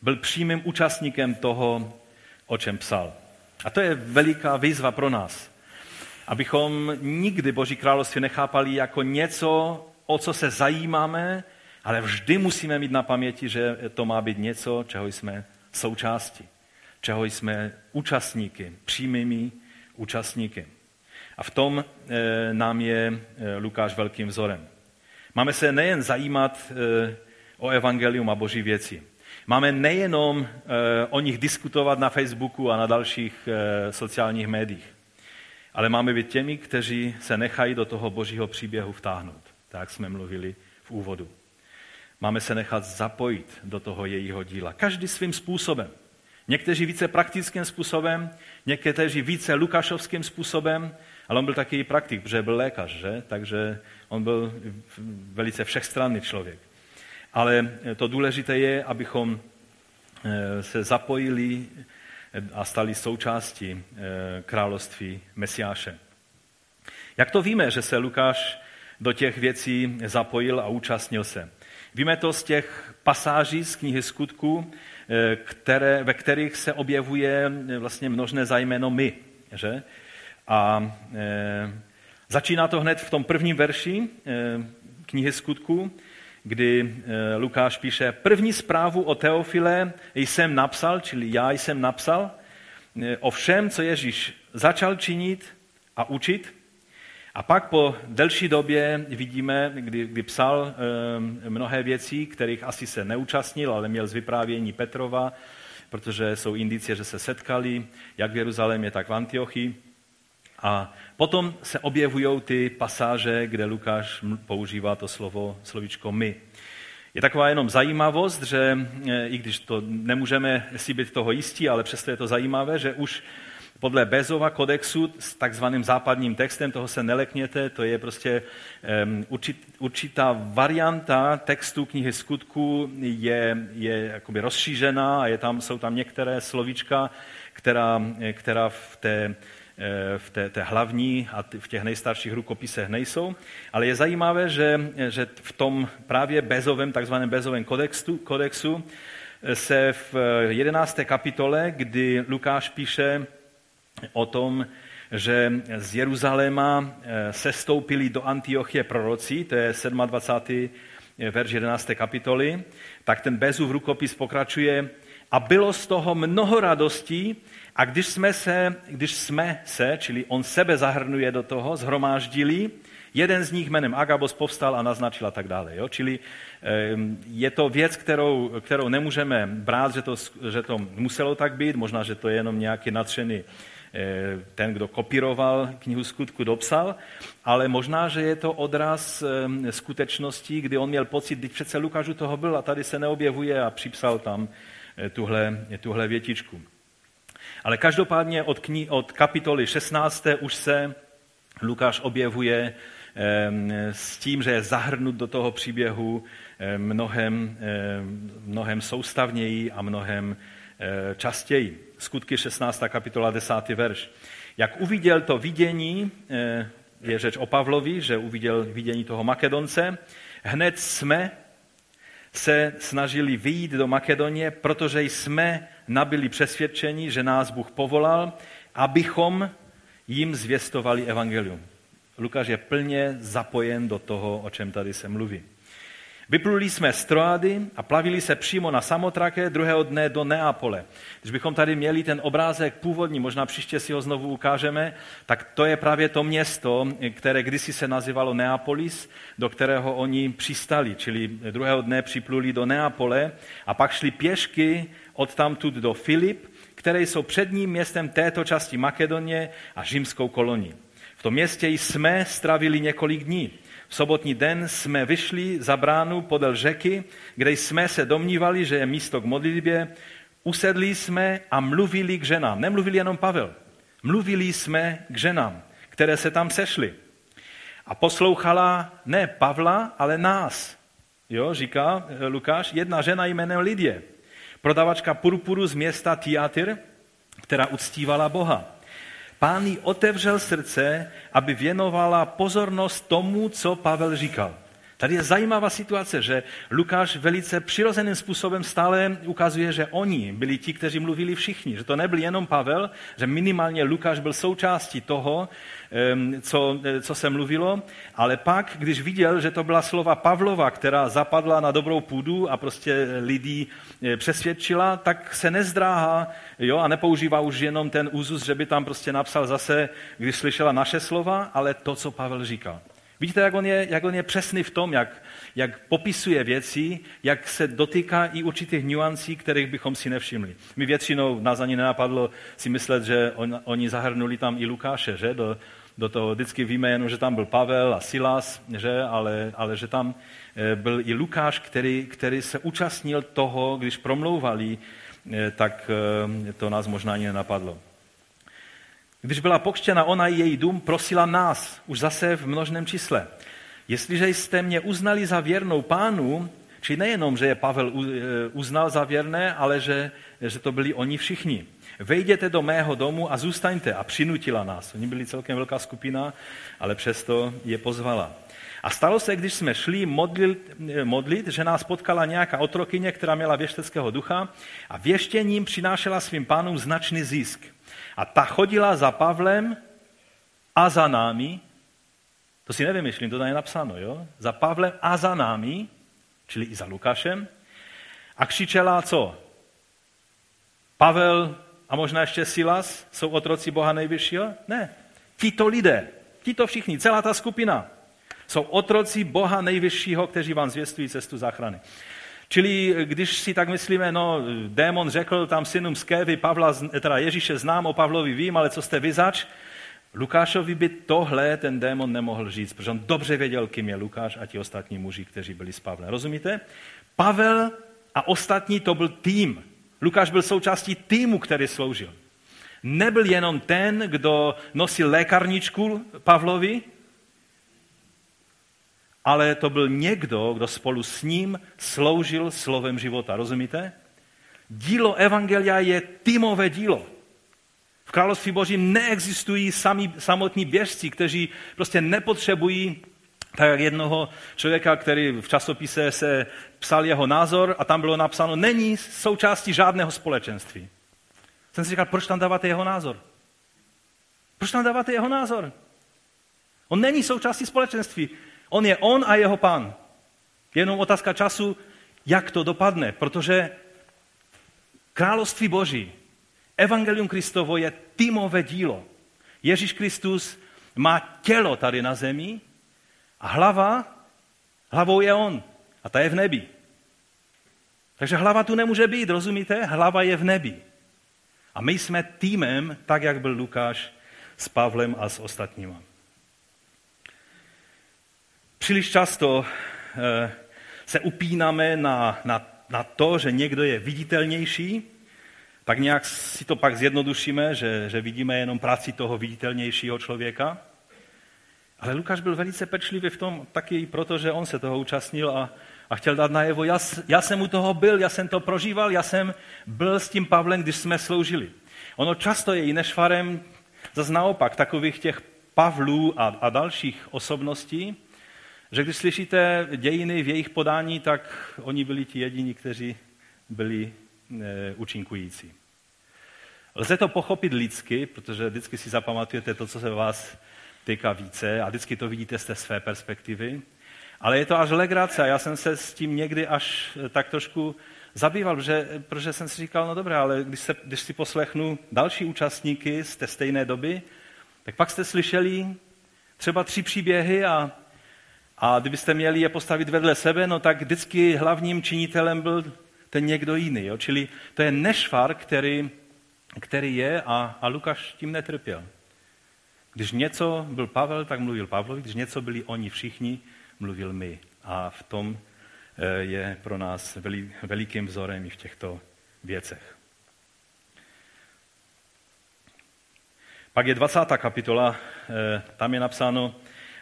Byl přímým účastníkem toho, o čem psal. A to je veliká výzva pro nás. Abychom nikdy Boží království nechápali jako něco, o co se zajímáme, ale vždy musíme mít na paměti, že to má být něco, čeho jsme součástí čeho jsme účastníky, přímými účastníky. A v tom eh, nám je eh, Lukáš velkým vzorem. Máme se nejen zajímat eh, o evangelium a boží věci. Máme nejenom o nich diskutovat na Facebooku a na dalších sociálních médiích, ale máme být těmi, kteří se nechají do toho božího příběhu vtáhnout, tak jsme mluvili v úvodu. Máme se nechat zapojit do toho jejího díla, každý svým způsobem. Někteří více praktickým způsobem, někteří více lukášovským způsobem, ale on byl taky praktik, protože byl lékař, že? takže on byl velice všechstranný člověk. Ale to důležité je, abychom eh, se zapojili a stali součástí eh, království Mesiáše. Jak to víme, že se Lukáš do těch věcí zapojil a účastnil se? Víme to z těch pasáží z knihy skutků, které, ve kterých se objevuje vlastně množné zájmeno my. Že? A e, začíná to hned v tom prvním verši e, knihy skutků, kdy e, Lukáš píše, první zprávu o Teofile jsem napsal, čili já jsem napsal, e, o všem, co Ježíš začal činit a učit, a pak po delší době vidíme, kdy, kdy psal e, mnohé věcí, kterých asi se neúčastnil, ale měl z vyprávění Petrova, protože jsou indicie, že se setkali jak v Jeruzalémě, tak v Antiochii. A potom se objevují ty pasáže, kde Lukáš používá to slovo, slovičko my. Je taková jenom zajímavost, že e, i když to nemůžeme si být toho jistí, ale přesto je to zajímavé, že už podle Bezova kodexu s takzvaným západním textem, toho se nelekněte, to je prostě um, určit, určitá varianta textu knihy skutku je, je jakoby rozšířená a je tam, jsou tam některé slovíčka, která, která v té v té, té hlavní a v těch nejstarších rukopisech nejsou. Ale je zajímavé, že, že v tom právě bezovém, takzvaném bezovém kodexu, kodexu se v 11. kapitole, kdy Lukáš píše o tom, že z Jeruzaléma eh, sestoupili do Antiochie proroci, to je 27. verš 11. kapitoly, tak ten Bezův rukopis pokračuje a bylo z toho mnoho radostí a když jsme se, když jsme se, čili on sebe zahrnuje do toho, zhromáždili, jeden z nich jménem Agabos povstal a naznačil a tak dále. Jo? Čili je to věc, kterou, kterou nemůžeme brát, že to, že to muselo tak být, možná, že to je jenom nějaký natřený Eh, ten, kdo kopíroval knihu skutku, dopsal, ale možná, že je to odraz skutečností, kdy on měl pocit, že přece Lukáš toho byl a tady se neobjevuje a připsal tam eh, tuhle, tuhle větičku. Ale každopádně od, kni- od kapitoly 16. už se Lukáš objevuje s tím, že je zahrnut do toho příběhu mnohem, mnohem soustavněji a mnohem častěji. Skutky 16. kapitola 10. verš. Jak uviděl to vidění, eh, je řeč o Pavlovi, že uviděl vidění toho Makedonce, hned jsme se snažili vyjít do Makedonie, protože jsme nabili přesvědčení, že nás Bůh povolal, abychom jim zvěstovali evangelium. Lukáš je plně zapojen do toho, o čem tady se mluví. Vypluli jsme z Troady a plavili se přímo na Samotrake, druhého dne do Neapole. Když bychom tady měli ten obrázek původní, možná příště si ho znovu ukážeme, tak to je právě to město, které kdysi se nazývalo Neapolis, do kterého oni přistali, čili druhého dne připluli do Neapole a pak šli pěšky od tamtud do Filip, které jsou předním městem této části Makedonie a římskou kolonii. V tom městě jsme stravili několik dní. V sobotní den jsme vyšli za bránu podél řeky, kde jsme se domnívali, že je místo k modlitbě. Usedli jsme a mluvili k ženám. Nemluvili jenom Pavel. Mluvili jsme k ženám, které se tam sešly. A poslouchala ne Pavla, ale nás. Jo, říká eh, Lukáš, jedna žena jménem Lidie, prodavačka purpuru z města Tiatyr, která uctívala Boha. Pán jí otevřel srdce, aby věnovala pozornost tomu, co Pavel říkal. Tady je zajímavá situace, že Lukáš velice přirozeným způsobem stále ukazuje, že oni byli ti, kteří mluvili všichni, že to nebyl jenom Pavel, že minimálně Lukáš byl součástí toho, co, co se mluvilo, ale pak, když viděl, že to byla slova Pavlova, která zapadla na dobrou půdu a prostě lidí eh, přesvědčila, tak se nezdráhá jo, a nepoužívá už jenom ten úzus, že by tam prostě napsal zase, když slyšela naše slova, ale to, co Pavel říkal. Vidíte, jak on je, jak on je přesný v tom, jak, jak popisuje věci, jak se dotýká i určitých nuancí, kterých bychom si nevšimli. My většinou nás ani nenapadlo si myslet, že on, oni zahrnuli tam i Lukáše, že? Do, do toho vždycky víme jenom, že tam byl Pavel a Silas, že? Ale, ale že tam eh, byl i Lukáš, který, který se účastnil toho, když promlouvali, eh, tak eh, to nás možná ani nenapadlo. Když byla pokřtěna ona i její dům, prosila nás, už zase v množném čísle. Jestliže jste mě uznali za věrnou pánu, či nejenom, že je Pavel uznal za věrné, ale že, že to byli oni všichni. Vejděte do mého domu a zůstaňte. A přinutila nás. Oni byli celkem velká skupina, ale přesto je pozvala. A stalo se, když jsme šli modlit, modlit, že nás potkala nějaká otrokyně, která měla věšteckého ducha a věštěním přinášela svým pánům značný zisk. A ta chodila za Pavlem a za námi, to si nevymyšlím, to tady je napsáno, jo? Za Pavlem a za námi, čili i za Lukášem, a křičela co? Pavel a možná ještě Silas jsou otroci Boha nejvyššího? Ne. Tito lidé, tito všichni, celá ta skupina, jsou otroci Boha nejvyššího, kteří vám zvěstují cestu záchrany. Čili když si tak myslíme, no, démon řekl tam synům z Kévy, Pavla, teda Ježíše znám, o Pavlovi vím, ale co jste vyzač? Lukášovi by tohle ten démon nemohl říct, protože on dobře věděl, kým je Lukáš a ti ostatní muži, kteří byli s Pavlem. Rozumíte? Pavel a ostatní to byl tým. Lukáš byl součástí týmu, který sloužil. Nebyl jenom ten, kdo nosil lékarničku Pavlovi, ale to byl někdo, kdo spolu s ním sloužil slovem života. Rozumíte? Dílo Evangelia je týmové dílo. V království božím neexistují sami, samotní běžci, kteří prostě nepotřebují tak jak jednoho člověka, který v časopise se psal jeho názor a tam bylo napsáno, není součástí žádného společenství. Jsem si říkal, proč tam dáváte jeho názor? Proč tam dáváte jeho názor? On není součástí společenství. On je on a jeho pán. Jenom otázka času, jak to dopadne, protože království Boží, Evangelium Kristovo je týmové dílo. Ježíš Kristus má tělo tady na zemi a hlava, hlavou je on a ta je v nebi. Takže hlava tu nemůže být, rozumíte? Hlava je v nebi. A my jsme týmem, tak jak byl Lukáš s Pavlem a s ostatníma. Příliš často eh, se upínáme na, na, na to, že někdo je viditelnější, tak nějak si to pak zjednodušíme, že, že vidíme jenom práci toho viditelnějšího člověka. Ale Lukáš byl velice pečlivý v tom taky proto, že on se toho účastnil a, a chtěl dát najevo, já, já jsem u toho byl, já jsem to prožíval, já jsem byl s tím Pavlem, když jsme sloužili. Ono často je i nešvarem, zase naopak, takových těch Pavlů a, a dalších osobností, že když slyšíte dějiny v jejich podání, tak oni byli ti jediní, kteří byli e, účinkující. Lze to pochopit lidsky, protože vždycky si zapamatujete to, co se vás týká více a vždycky to vidíte z té své perspektivy. Ale je to až legrace a já jsem se s tím někdy až eh, tak trošku zabýval, protože, protože jsem si říkal, no dobré, ale když, se, když si poslechnu další účastníky z té stejné doby, tak pak jste slyšeli třeba tři příběhy a, a kdybyste měli je postavit vedle sebe, no tak vždycky hlavním činitelem byl ten někdo jiný. Jo? Čili to je nešvar, který, který je a, a Lukáš tím netrpěl. Když něco byl Pavel, tak mluvil Pavlovi, když něco byli oni všichni, mluvil my. A v tom eh, je pro nás velikým vzorem i v těchto věcech. Pak je 20. kapitola, eh, tam je napsáno,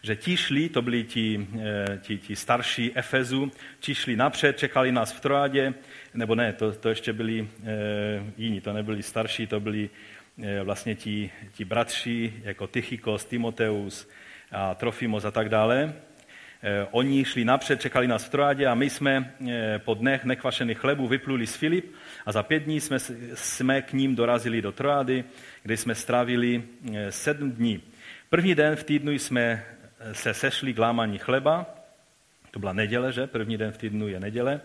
že ti šli, to byli ti, eh, ti, ti starší Efezu, ti šli napřed, čekali nás v Troádě, nebo ne, to, to ještě byli jiní, to nebyli starší, to byli vlastně ti, ti bratři, jako Tychikos, Timoteus a Trofimos a tak dále, eh, Oni šli napřed, čekali nás v Troádě a my jsme eh, po dnech nekvašených chlebů vypluli z Filip a za pět dní jsme, jsme k ním dorazili do Troády, kde jsme strávili sedm dní. První den v týdnu jsme se sešli k lámaní chleba, to byla neděle, že? První den v týdnu je neděle.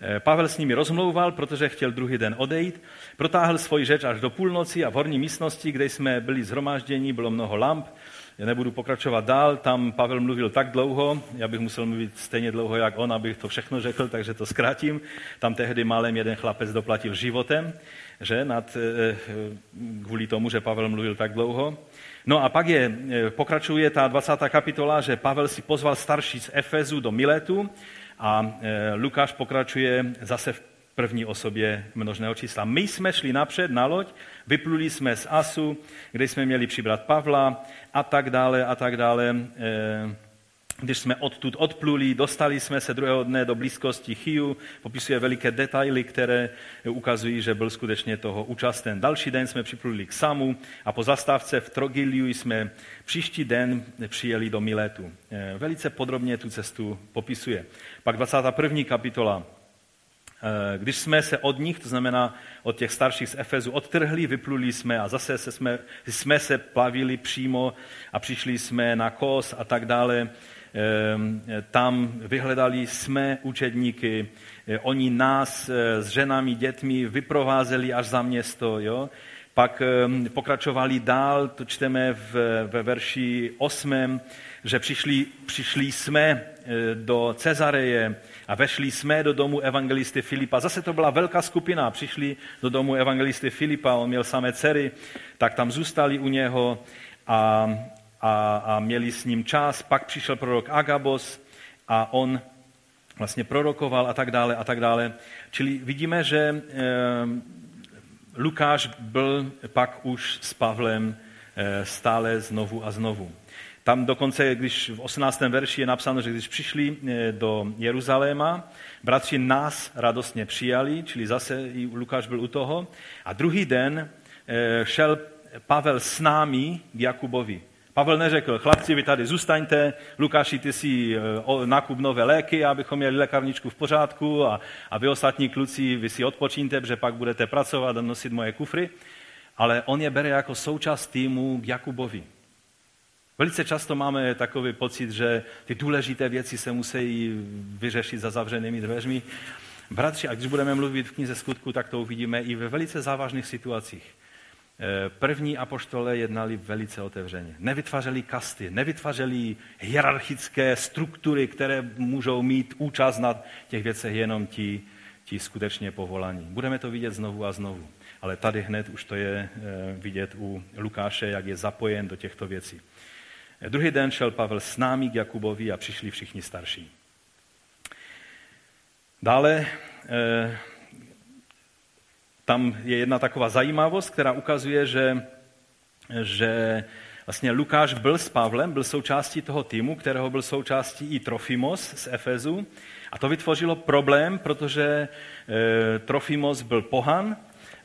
Eh, Pavel s nimi rozmlouval, protože chtěl druhý den odejít. Protáhl svoji řeč až do půlnoci a v horní místnosti, kde jsme byli zhromážděni, bylo mnoho lamp. Já nebudu pokračovat dál, tam Pavel mluvil tak dlouho, já bych musel mluvit stejně dlouho, jak on, abych to všechno řekl, takže to zkrátím. Tam tehdy málem jeden chlapec doplatil životem, že nad, eh, kvůli tomu, že Pavel mluvil tak dlouho. No a pak je, eh, pokračuje ta 20. kapitola, že Pavel si pozval starší z Efezu do Miletu, a e, Lukáš pokračuje zase v první osobě množného čísla. My jsme šli napřed na loď, vypluli jsme z Asu, kde jsme měli přibrat Pavla a tak dále a tak dále. E, když jsme odtud odpluli, dostali jsme se druhého dne do blízkosti Chiu, popisuje veliké detaily, které ukazují, že byl skutečně toho účasten. Další den jsme připluli k Samu a po zastávce v Trogiliu jsme příští den přijeli do Miletu. Eh, velice podrobně tu cestu popisuje. Pak 21. kapitola. Eh, když jsme se od nich, to znamená od těch starších z Efezu, odtrhli, vypluli jsme a zase se jsme, jsme se plavili přímo a přišli jsme na Kos a tak dále, tam vyhledali jsme učedníky, eh, oni nás eh, s ženami, dětmi vyprovázeli až za město. Jo? Pak ehm, pokračovali dál, to čteme v, ve verši 8, že přišli, přišli jsme eh, do Cezareje a vešli jsme do domu evangelisty Filipa. Zase to byla velká skupina, přišli do domu evangelisty Filipa, on měl samé dcery, tak tam zůstali u něho a, a, a měli s ním čas. Pak přišel prorok Agabos a on vlastně prorokoval a tak dále a tak dále. Čili vidíme, že e, Lukáš byl pak už s Pavlem e, stále znovu a znovu. Tam dokonce, když v 18. verši je napsáno, že když přišli eh, do Jeruzaléma, bratři nás radostně přijali, čili zase i Lukáš byl u toho. A druhý den šel Pavel s námi k Jakubovi. Pavel neřekl, chlapci, vy tady zůstaňte, Lukáši, ty si eh, nakup nové léky, abychom měli lékárničku v pořádku a, a vy ostatní kluci, vy si odpočíňte, protože pak budete pracovat a nosit moje kufry. Ale on je bere jako součást týmu k Jakubovi. Velice často máme takový pocit, že ty důležité věci se musí vyřešit za zavřenými dveřmi. Bratři, a když budeme mluvit v knize skutku, tak to uvidíme i ve velice závažných situacích. Eh, první apoštole jednali velice otevřeně. Nevytvářeli kasty, nevytvářeli hierarchické struktury, které můžou mít účast na těch věcech jenom ti, ti skutečně povolaní. Budeme to vidět znovu a znovu. Ale tady hned už to je eh, vidět u Lukáše, jak je zapojen do těchto věcí. Eh, druhý den šel Pavel s námi k Jakubovi a přišli všichni starší. Dále tam je jedna taková zajímavost, která ukazuje, že, že vlastně Lukáš byl s Pavlem, byl součástí toho týmu, kterého byl součástí i Trofimos z Efezu. A to vytvořilo problém, protože e, Trofimos byl pohan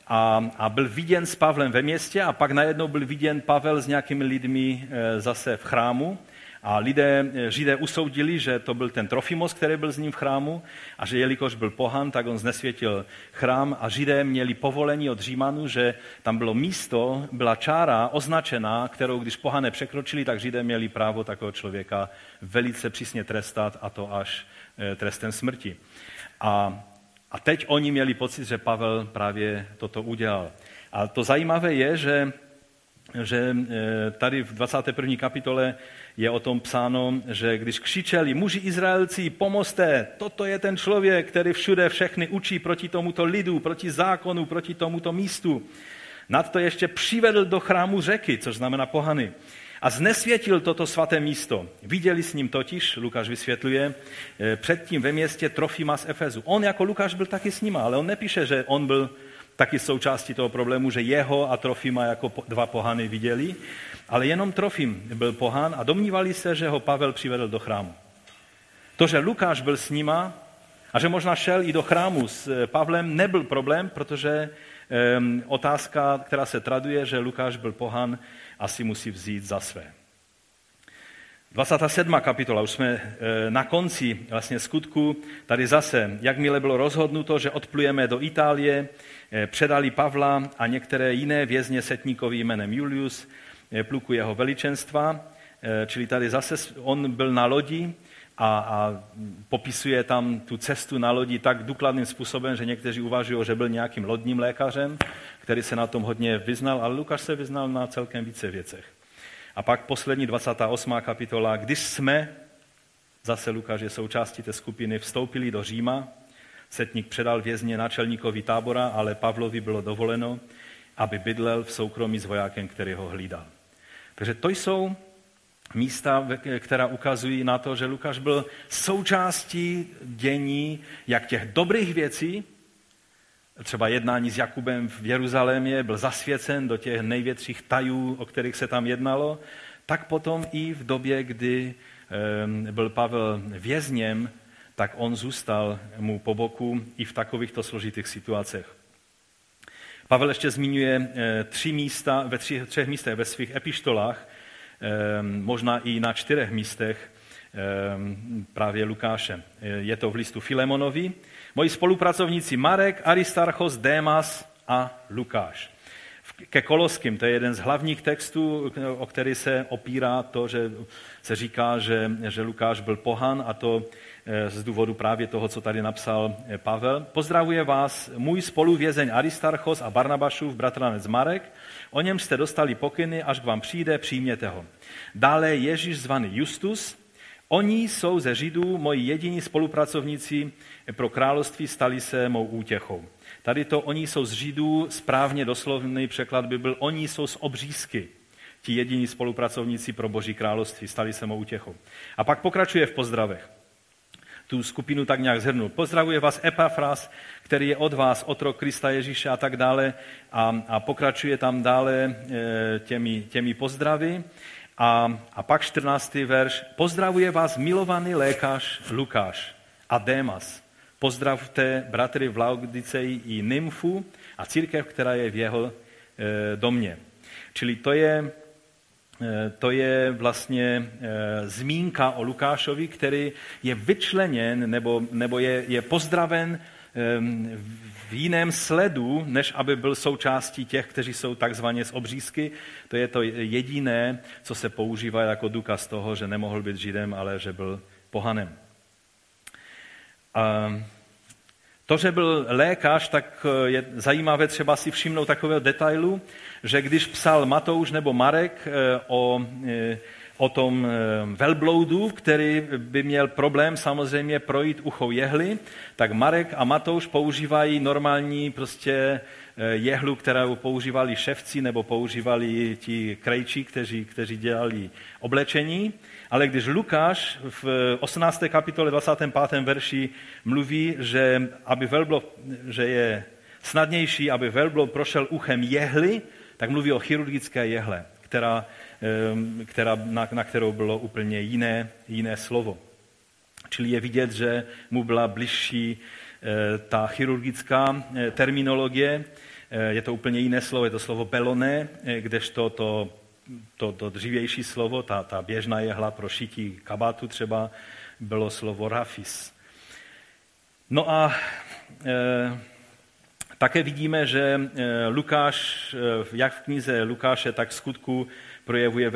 a, a byl viděn s Pavlem ve městě a pak najednou byl viděn Pavel s nějakými lidmi e, zase v chrámu. A lidé, eh, židé usoudili, že to byl ten Trofimos, který byl s ním v chrámu a že jelikož byl pohan, tak on znesvětil chrám a židé měli povolení od Římanů, že tam bylo místo, byla čára označená, kterou když pohané překročili, tak židé měli právo takového člověka velice přísně trestat a to až eh, trestem smrti. A, a teď oni měli pocit, že Pavel právě toto udělal. A to zajímavé je, že že eh, tady v 21. kapitole je o tom psáno, že když křičeli muži Izraelci, pomozte, toto je ten člověk, který všude všechny učí proti tomuto lidu, proti zákonu, proti tomuto místu. Nad to ještě přivedl do chrámu řeky, což znamená pohany. A znesvětil toto svaté místo. Viděli s ním totiž, Lukáš vysvětluje, eh, předtím ve městě Trofima z Efezu. On jako Lukáš byl taky s nima, ale on nepíše, že on byl taky součástí toho problému, že jeho a Trofima jako dva pohany viděli, ale jenom Trofim byl pohán a domnívali se, že ho Pavel přivedl do chrámu. To, že Lukáš byl s nima a že možná šel i do chrámu s eh, Pavlem, nebyl problém, protože otázka, která se traduje, že Lukáš byl pohán, asi musí vzít za své. 27. kapitola, už jsme eh, na konci vlastně skutku, tady zase, jakmile bylo rozhodnuto, že odplujeme do Itálie, eh, předali Pavla a některé jiné vězně setníkovi jménem Julius, eh, pluku jeho veličenstva, čili tady zase on byl na lodi a, a popisuje tam tu cestu na lodi tak důkladným způsobem, že někteří uvažují, že byl nějakým lodním lékařem, který se na tom hodně vyznal, ale Lukáš se vyznal na celkem více věcech. A pak poslední 28. kapitola, když jsme, zase Lukáš je součástí té skupiny, vstoupili do Říma, setník předal vězně náčelníkovi tábora, ale Pavlovi bylo dovoleno, aby bydlel v soukromí s vojákem, který ho hlídal. Takže to jsou místa, která ukazují na to, že Lukáš byl součástí dění jak těch dobrých věcí, třeba jednání s Jakubem v Jeruzalémě, byl zasvěcen do těch největších tajů, o kterých se tam jednalo, tak potom i v době, kdy byl Pavel vězněm, tak on zůstal mu po boku i v takovýchto složitých situacích. Pavel ještě zmiňuje eh, tři místa, ve tři, třech místech ve svých epištolách, možná i na čtyřech místech právě Lukáše. Je to v listu Filemonovi, Moji spolupracovníci Marek, Aristarchos, Démas a Lukáš. Ke Koloským, to je jeden z hlavních textů, o který se opírá to, že se říká, že, že Lukáš byl pohan a to eh, z důvodu právě toho, co tady napsal eh, Pavel. Pozdravuje vás můj spoluvězeň Aristarchos a Barnabašův bratranec Marek. O něm jste dostali pokyny, až k vám přijde, přijměte ho. Dále Ježíš zvaný Justus, Oni jsou ze Židů moji jediní spolupracovníci pro království, stali se mou útěchou. Tady to oni jsou z Židů, správně doslovný překlad by byl, oni jsou z obřízky, ti jediní spolupracovníci pro Boží království, stali se mou útěchou. A pak pokračuje v pozdravech. Tu skupinu tak nějak zhrnul. Pozdravuje vás Epafras, který je od vás, otrok Krista Ježíše a tak dále. A, a pokračuje tam dále e, těmi, těmi pozdravy. A, a pak 14. verš. Pozdravuje vás milovaný lékař Lukáš a Démas. Pozdravte bratry v Laodiceji i Nymfu a církev, která je v jeho e, domě. Čili to je, eh, to je vlastně eh, zmínka o Lukášovi, který je vyčleněn nebo, nebo je, je pozdraven v jiném sledu, než aby byl součástí těch, kteří jsou takzvaně z obřízky. To je to jediné, co se používá jako důkaz toho, že nemohl být židem, ale že byl pohanem. A to, že byl lékař, tak eh, je zajímavé třeba si všimnout takového detailu, že když psal Matouš nebo Marek eh, o, eh, o tom velbloudu, který by měl problém samozřejmě projít uchou jehly, tak Marek a Matouš používají normální prostě jehlu, kterou používali ševci nebo používali ti krejči, kteří, kteří dělali oblečení. Ale když Lukáš v 18. kapitole 25. verši mluví, že, aby velblo, že je snadnější, aby velblo prošel uchem jehly, tak mluví o chirurgické jehle, která, která, na, na kterou bylo úplně jiné, jiné slovo. Čili je vidět, že mu byla bližší eh, ta chirurgická eh, terminologie. Eh, je to úplně jiné slovo, je to slovo beloné, kdežto to to, to dřívější slovo, ta, ta běžná jehla pro šití kabátu třeba, bylo slovo rafis. No a e, také vidíme, že Lukáš, jak v knize Lukáše, tak v skutku projevuje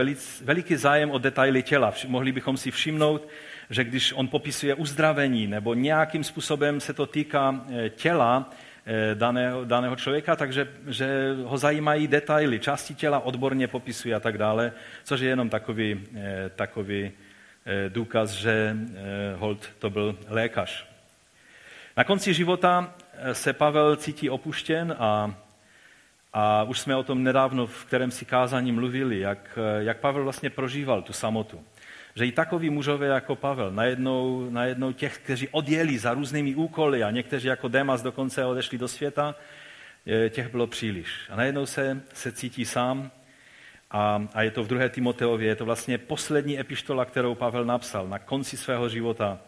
veliký zájem o detaily těla. Mohli bychom si všimnout, že když on popisuje uzdravení nebo nějakým způsobem se to týká e, těla, Eh, daného, daného člověka, takže že ho zajímají detaily, části těla odborně popisuje a tak dále, což je jenom takový, eh, takový důkaz, že Holt to byl lékař. Na konci života se Pavel cítí opuštěn a, a už jsme o tom nedávno v kterém si kázání mluvili, jak, jak Pavel vlastně prožíval tu samotu že i takoví mužové jako Pavel, najednou, najednou těch, kteří odjeli za různými úkoly a někteří jako Demas dokonce odešli do světa, těch bylo příliš. A najednou se, se cítí sám a, a je to v druhé Timoteově, je to vlastně poslední epištola, kterou Pavel napsal na konci svého života.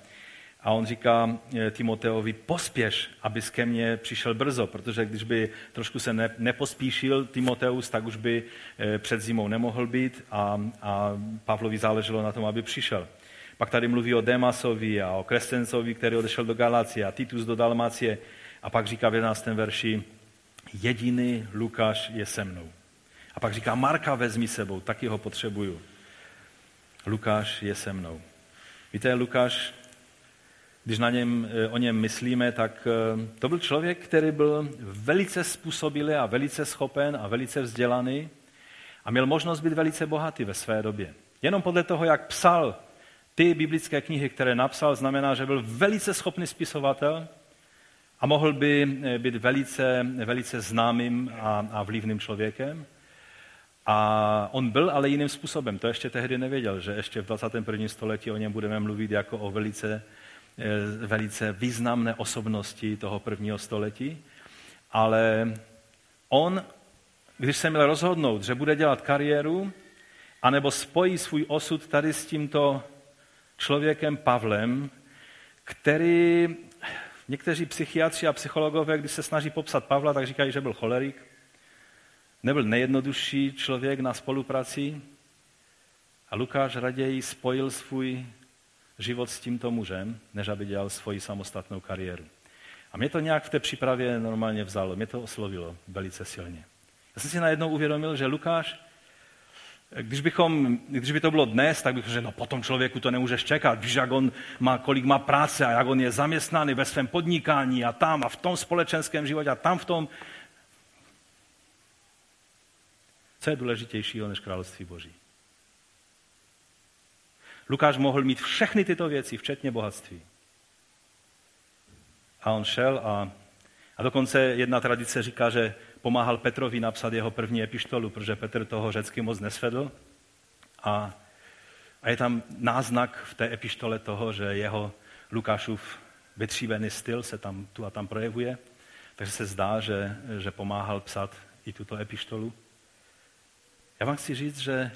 A on říká eh, Timoteovi, pospěš, abys ke mně přišel brzo, protože když by trošku se ne, nepospíšil Timoteus, tak už by eh, před zimou nemohl být a, a Pavlovi záleželo na tom, aby přišel. Pak tady mluví o Demasovi a o Krescencovi, který odešel do Galacie a Titus do Dalmacie. A pak říká v 11. verši, jediný Lukáš je se mnou. A pak říká, Marka vezmi sebou, taky ho potřebuju. Lukáš je se mnou. Víte, Lukáš když na něm, eh, o něm myslíme, tak eh, to byl člověk, který byl velice způsobilý a velice schopen a velice vzdělaný a měl možnost být velice bohatý ve své době. Jenom podle toho, jak psal ty biblické knihy, které napsal, znamená, že byl velice schopný spisovatel a mohl by eh, být velice, velice známým a, a vlivným člověkem. A on byl ale jiným způsobem. To ještě tehdy nevěděl, že ještě v 21. století o něm budeme mluvit jako o velice velice významné osobnosti toho prvního století, ale on, když se měl rozhodnout, že bude dělat kariéru, anebo spojí svůj osud tady s tímto člověkem Pavlem, který někteří psychiatři a psychologové, když se snaží popsat Pavla, tak říkají, že byl cholerik, nebyl nejjednodušší člověk na spolupráci a Lukáš raději spojil svůj život s tímto mužem, než aby dělal svoji samostatnou kariéru. A mě to nějak v té přípravě normálně vzalo, mě to oslovilo velice silně. Já jsem si najednou uvědomil, že Lukáš, když, bychom, když by to bylo dnes, tak bych řekl, no potom člověku to nemůžeš čekat, víš, jak on má, kolik má práce a jak on je zaměstnaný ve svém podnikání a tam a v tom společenském životě a tam v tom. Co je důležitějšího než království Boží? Lukáš mohl mít všechny tyto věci, včetně bohatství. A on šel a, a dokonce jedna tradice říká, že pomáhal Petrovi napsat jeho první epištolu, protože Petr toho řecky moc nesvedl. A, a je tam náznak v té epištole toho, že jeho Lukášův vytřívený styl se tam tu a tam projevuje. Takže se zdá, že, že pomáhal psat i tuto epištolu. Já vám chci říct, že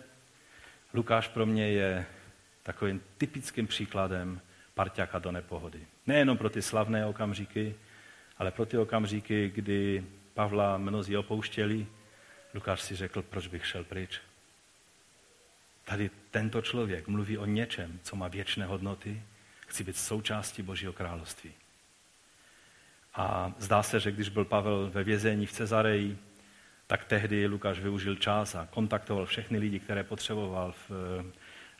Lukáš pro mě je takovým typickým příkladem parťáka do nepohody. Nejenom pro ty slavné okamžiky, ale pro ty okamžiky, kdy Pavla mnozí opouštěli, Lukáš si řekl, proč bych šel pryč. Tady tento člověk mluví o něčem, co má věčné hodnoty. Chci být součástí Božího království. A zdá se, že když byl Pavel ve vězení v Cezareji, tak tehdy Lukáš využil čas a kontaktoval všechny lidi, které potřeboval v,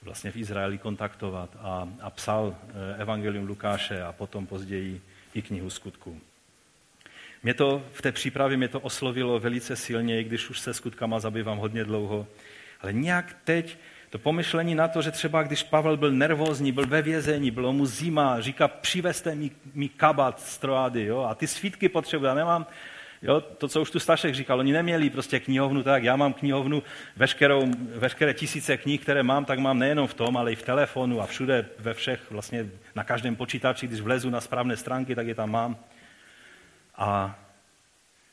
vlastně v Izraeli kontaktovat a, a psal eh, Evangelium Lukáše a potom později i knihu skutků. Mě to v té přípravě mě to oslovilo velice silně, i když už se skutkama zabývám hodně dlouho. Ale nějak teď to pomyšlení na to, že třeba když Pavel byl nervózní, byl ve vězení, bylo mu zima, říká, přivezte mi, mi kabat z Troady, jo, a ty svítky potřebuji, já nemám, jo, to, co už tu Stašek říkal, oni neměli prostě knihovnu tak, já mám knihovnu, veškerou, veškeré tisíce knih, které mám, tak mám nejenom v tom, ale i v telefonu a všude, ve všech, vlastně na každém počítači, když vlezu na správné stránky, tak je tam mám. A,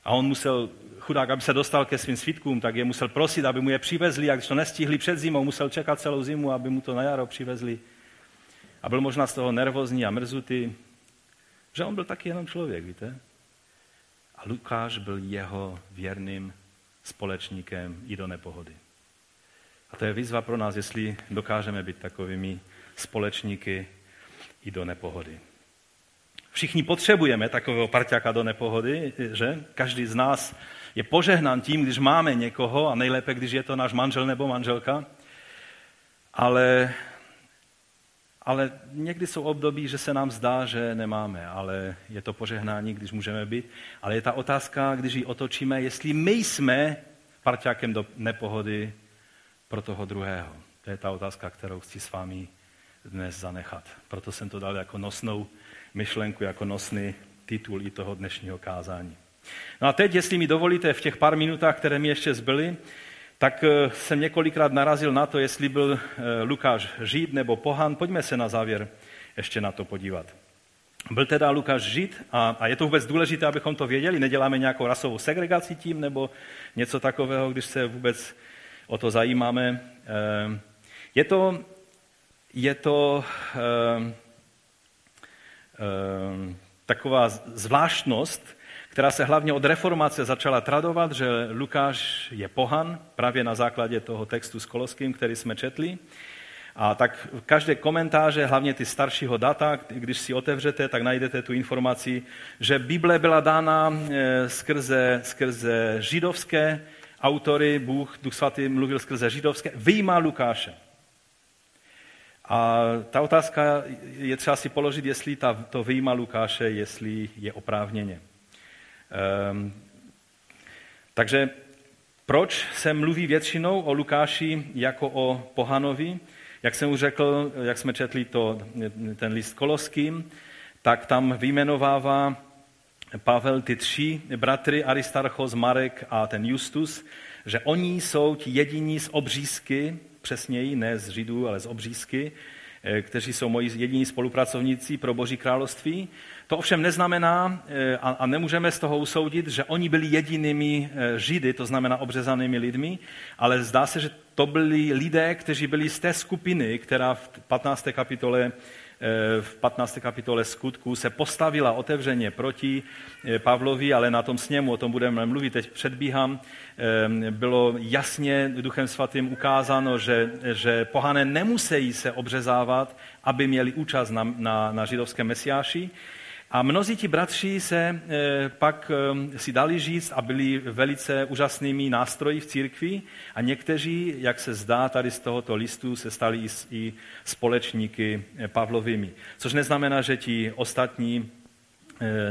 a on musel, chudák, aby se dostal ke svým svítkům, tak je musel prosit, aby mu je přivezli, a když to nestihli před zimou, musel čekat celou zimu, aby mu to na jaro přivezli. A byl možná z toho nervózní a mrzutý, že on byl taky jenom člověk, víte? A Lukáš byl jeho věrným společníkem i do nepohody. A to je výzva pro nás, jestli dokážeme být takovými společníky i do nepohody. Všichni potřebujeme takového parťáka do nepohody, že? Každý z nás je požehnán tím, když máme někoho a nejlépe, když je to náš manžel nebo manželka. Ale, ale někdy jsou období, že se nám zdá, že nemáme, ale je to požehnání, když můžeme být. Ale je ta otázka, když ji otočíme, jestli my jsme parťákem do nepohody pro toho druhého. To je ta otázka, kterou chci s vámi dnes zanechat. Proto jsem to dal jako nosnou myšlenku, jako nosný titul i toho dnešního kázání. No a teď, jestli mi dovolíte, v těch pár minutách, které mi ještě zbyly, tak eh, jsem několikrát narazil na to, jestli byl eh, Lukáš žid nebo pohan. Pojďme se na závěr ještě na to podívat. Byl teda Lukáš žid a, a je to vůbec důležité, abychom to věděli. Neděláme nějakou rasovou segregaci tím nebo něco takového, když se vůbec o to zajímáme. Eh, je to, je to taková zvláštnost, která se hlavně od reformace začala tradovat, že Lukáš je pohan, právě na základě toho textu s Koloským, který jsme četli. A tak v každé komentáře, hlavně ty staršího data, když si otevřete, tak najdete tu informaci, že Bible byla dána eh, skrze, skrze židovské autory, Bůh, Duch Svatý mluvil skrze židovské, vyjímá Lukáše. A ta otázka je třeba si položit, jestli ta, to vyjíma Lukáše, jestli je oprávněně. Um, takže proč se mluví většinou o Lukáši jako o pohanovi? Jak jsem už řekl, jak jsme četli to, ten list Koloským, tak tam vyjmenovává Pavel ty tři bratry, Aristarchos, Marek a ten Justus, že oni jsou ti jediní z obřízky, přesněji, ne z Židů, ale z obřízky, eh, kteří jsou moji jediní spolupracovníci pro Boží království. To ovšem neznamená, eh, a nemůžeme z toho usoudit, že oni byli jedinými eh, Židy, to znamená obřezanými lidmi, ale zdá se, že to byli lidé, kteří byli z té skupiny, která v 15. kapitole v 15. kapitole skutků se postavila otevřeně proti eh, Pavlovi, ale na tom sněmu, o tom budeme mluvit, teď předbíhám, eh, bylo jasně Duchem Svatým ukázáno, že, že pohané nemusí se obřezávat, aby měli účast na, na, na židovském mesiáši, a mnozí ti bratři se eh, pak eh, si dali říct a byli velice úžasnými nástroji v církvi a někteří, jak se zdá tady z tohoto listu, se stali i společníky eh, Pavlovými. Což neznamená, že ti ostatní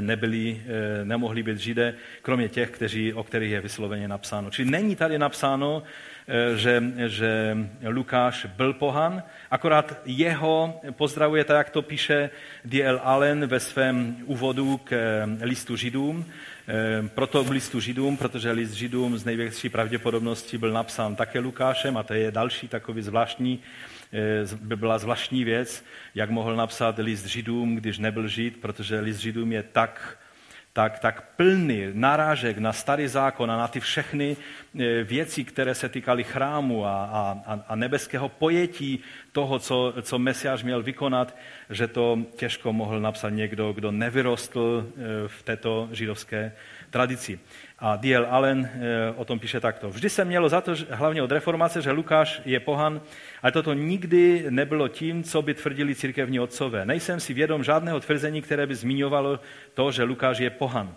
nebyli, nemohli být židé, kromě těch, kteří, o kterých je vysloveně napsáno. Čili není tady napsáno, Eh, že, že Lukáš byl pohan, akorát jeho pozdravuje, tak jak to píše D.L. Allen ve svém úvodu k eh, listu Židům, eh, proto v listu Židům, protože list Židům z největší pravděpodobnosti byl napsán také Lukášem a to je další takový zvláštní, by byla zvláštní věc, jak mohl napsat list Židům, když nebyl Žid, protože list Židům je tak tak, tak plný narážek na starý zákon a na ty všechny e, věci, které se týkaly chrámu a, a, a nebeského pojetí toho, co, co Mesiáš měl vykonat, že to těžko mohl napsat někdo, kdo nevyrostl e, v této židovské tradici. A D.L. Allen o tom píše takto. Vždy se mělo za to, hlavně od reformace, že Lukáš je pohan, ale toto nikdy nebylo tím, co by tvrdili církevní otcové. Nejsem si vědom žádného tvrzení, které by zmiňovalo to, že Lukáš je pohan.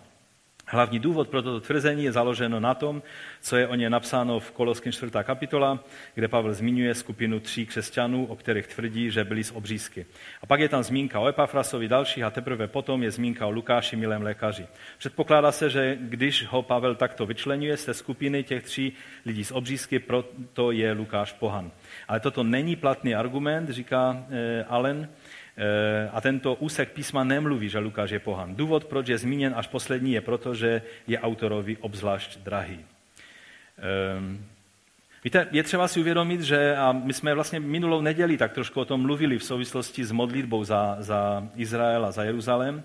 Hlavní důvod pro toto tvrzení je založeno na tom, co je o ně napsáno v Koloském 4. kapitola, kde Pavel zmiňuje skupinu tří křesťanů, o kterých tvrdí, že byli z obřízky. A pak je tam zmínka o Epafrasovi dalších a teprve potom je zmínka o Lukáši, milém lékaři. Předpokládá se, že když ho Pavel takto vyčlenuje z té skupiny těch tří lidí z obřízky, proto je Lukáš pohan. Ale toto není platný argument, říká eh, Allen, a tento úsek písma nemluví, že Lukáš je pohan. Důvod, proč je zmíněn až poslední, je proto, že je autorovi obzvlášť drahý. Ehm, víte, je třeba si uvědomit, že a my jsme vlastně minulou neděli tak trošku o tom mluvili v souvislosti s modlitbou za, za Izrael a za Jeruzalém,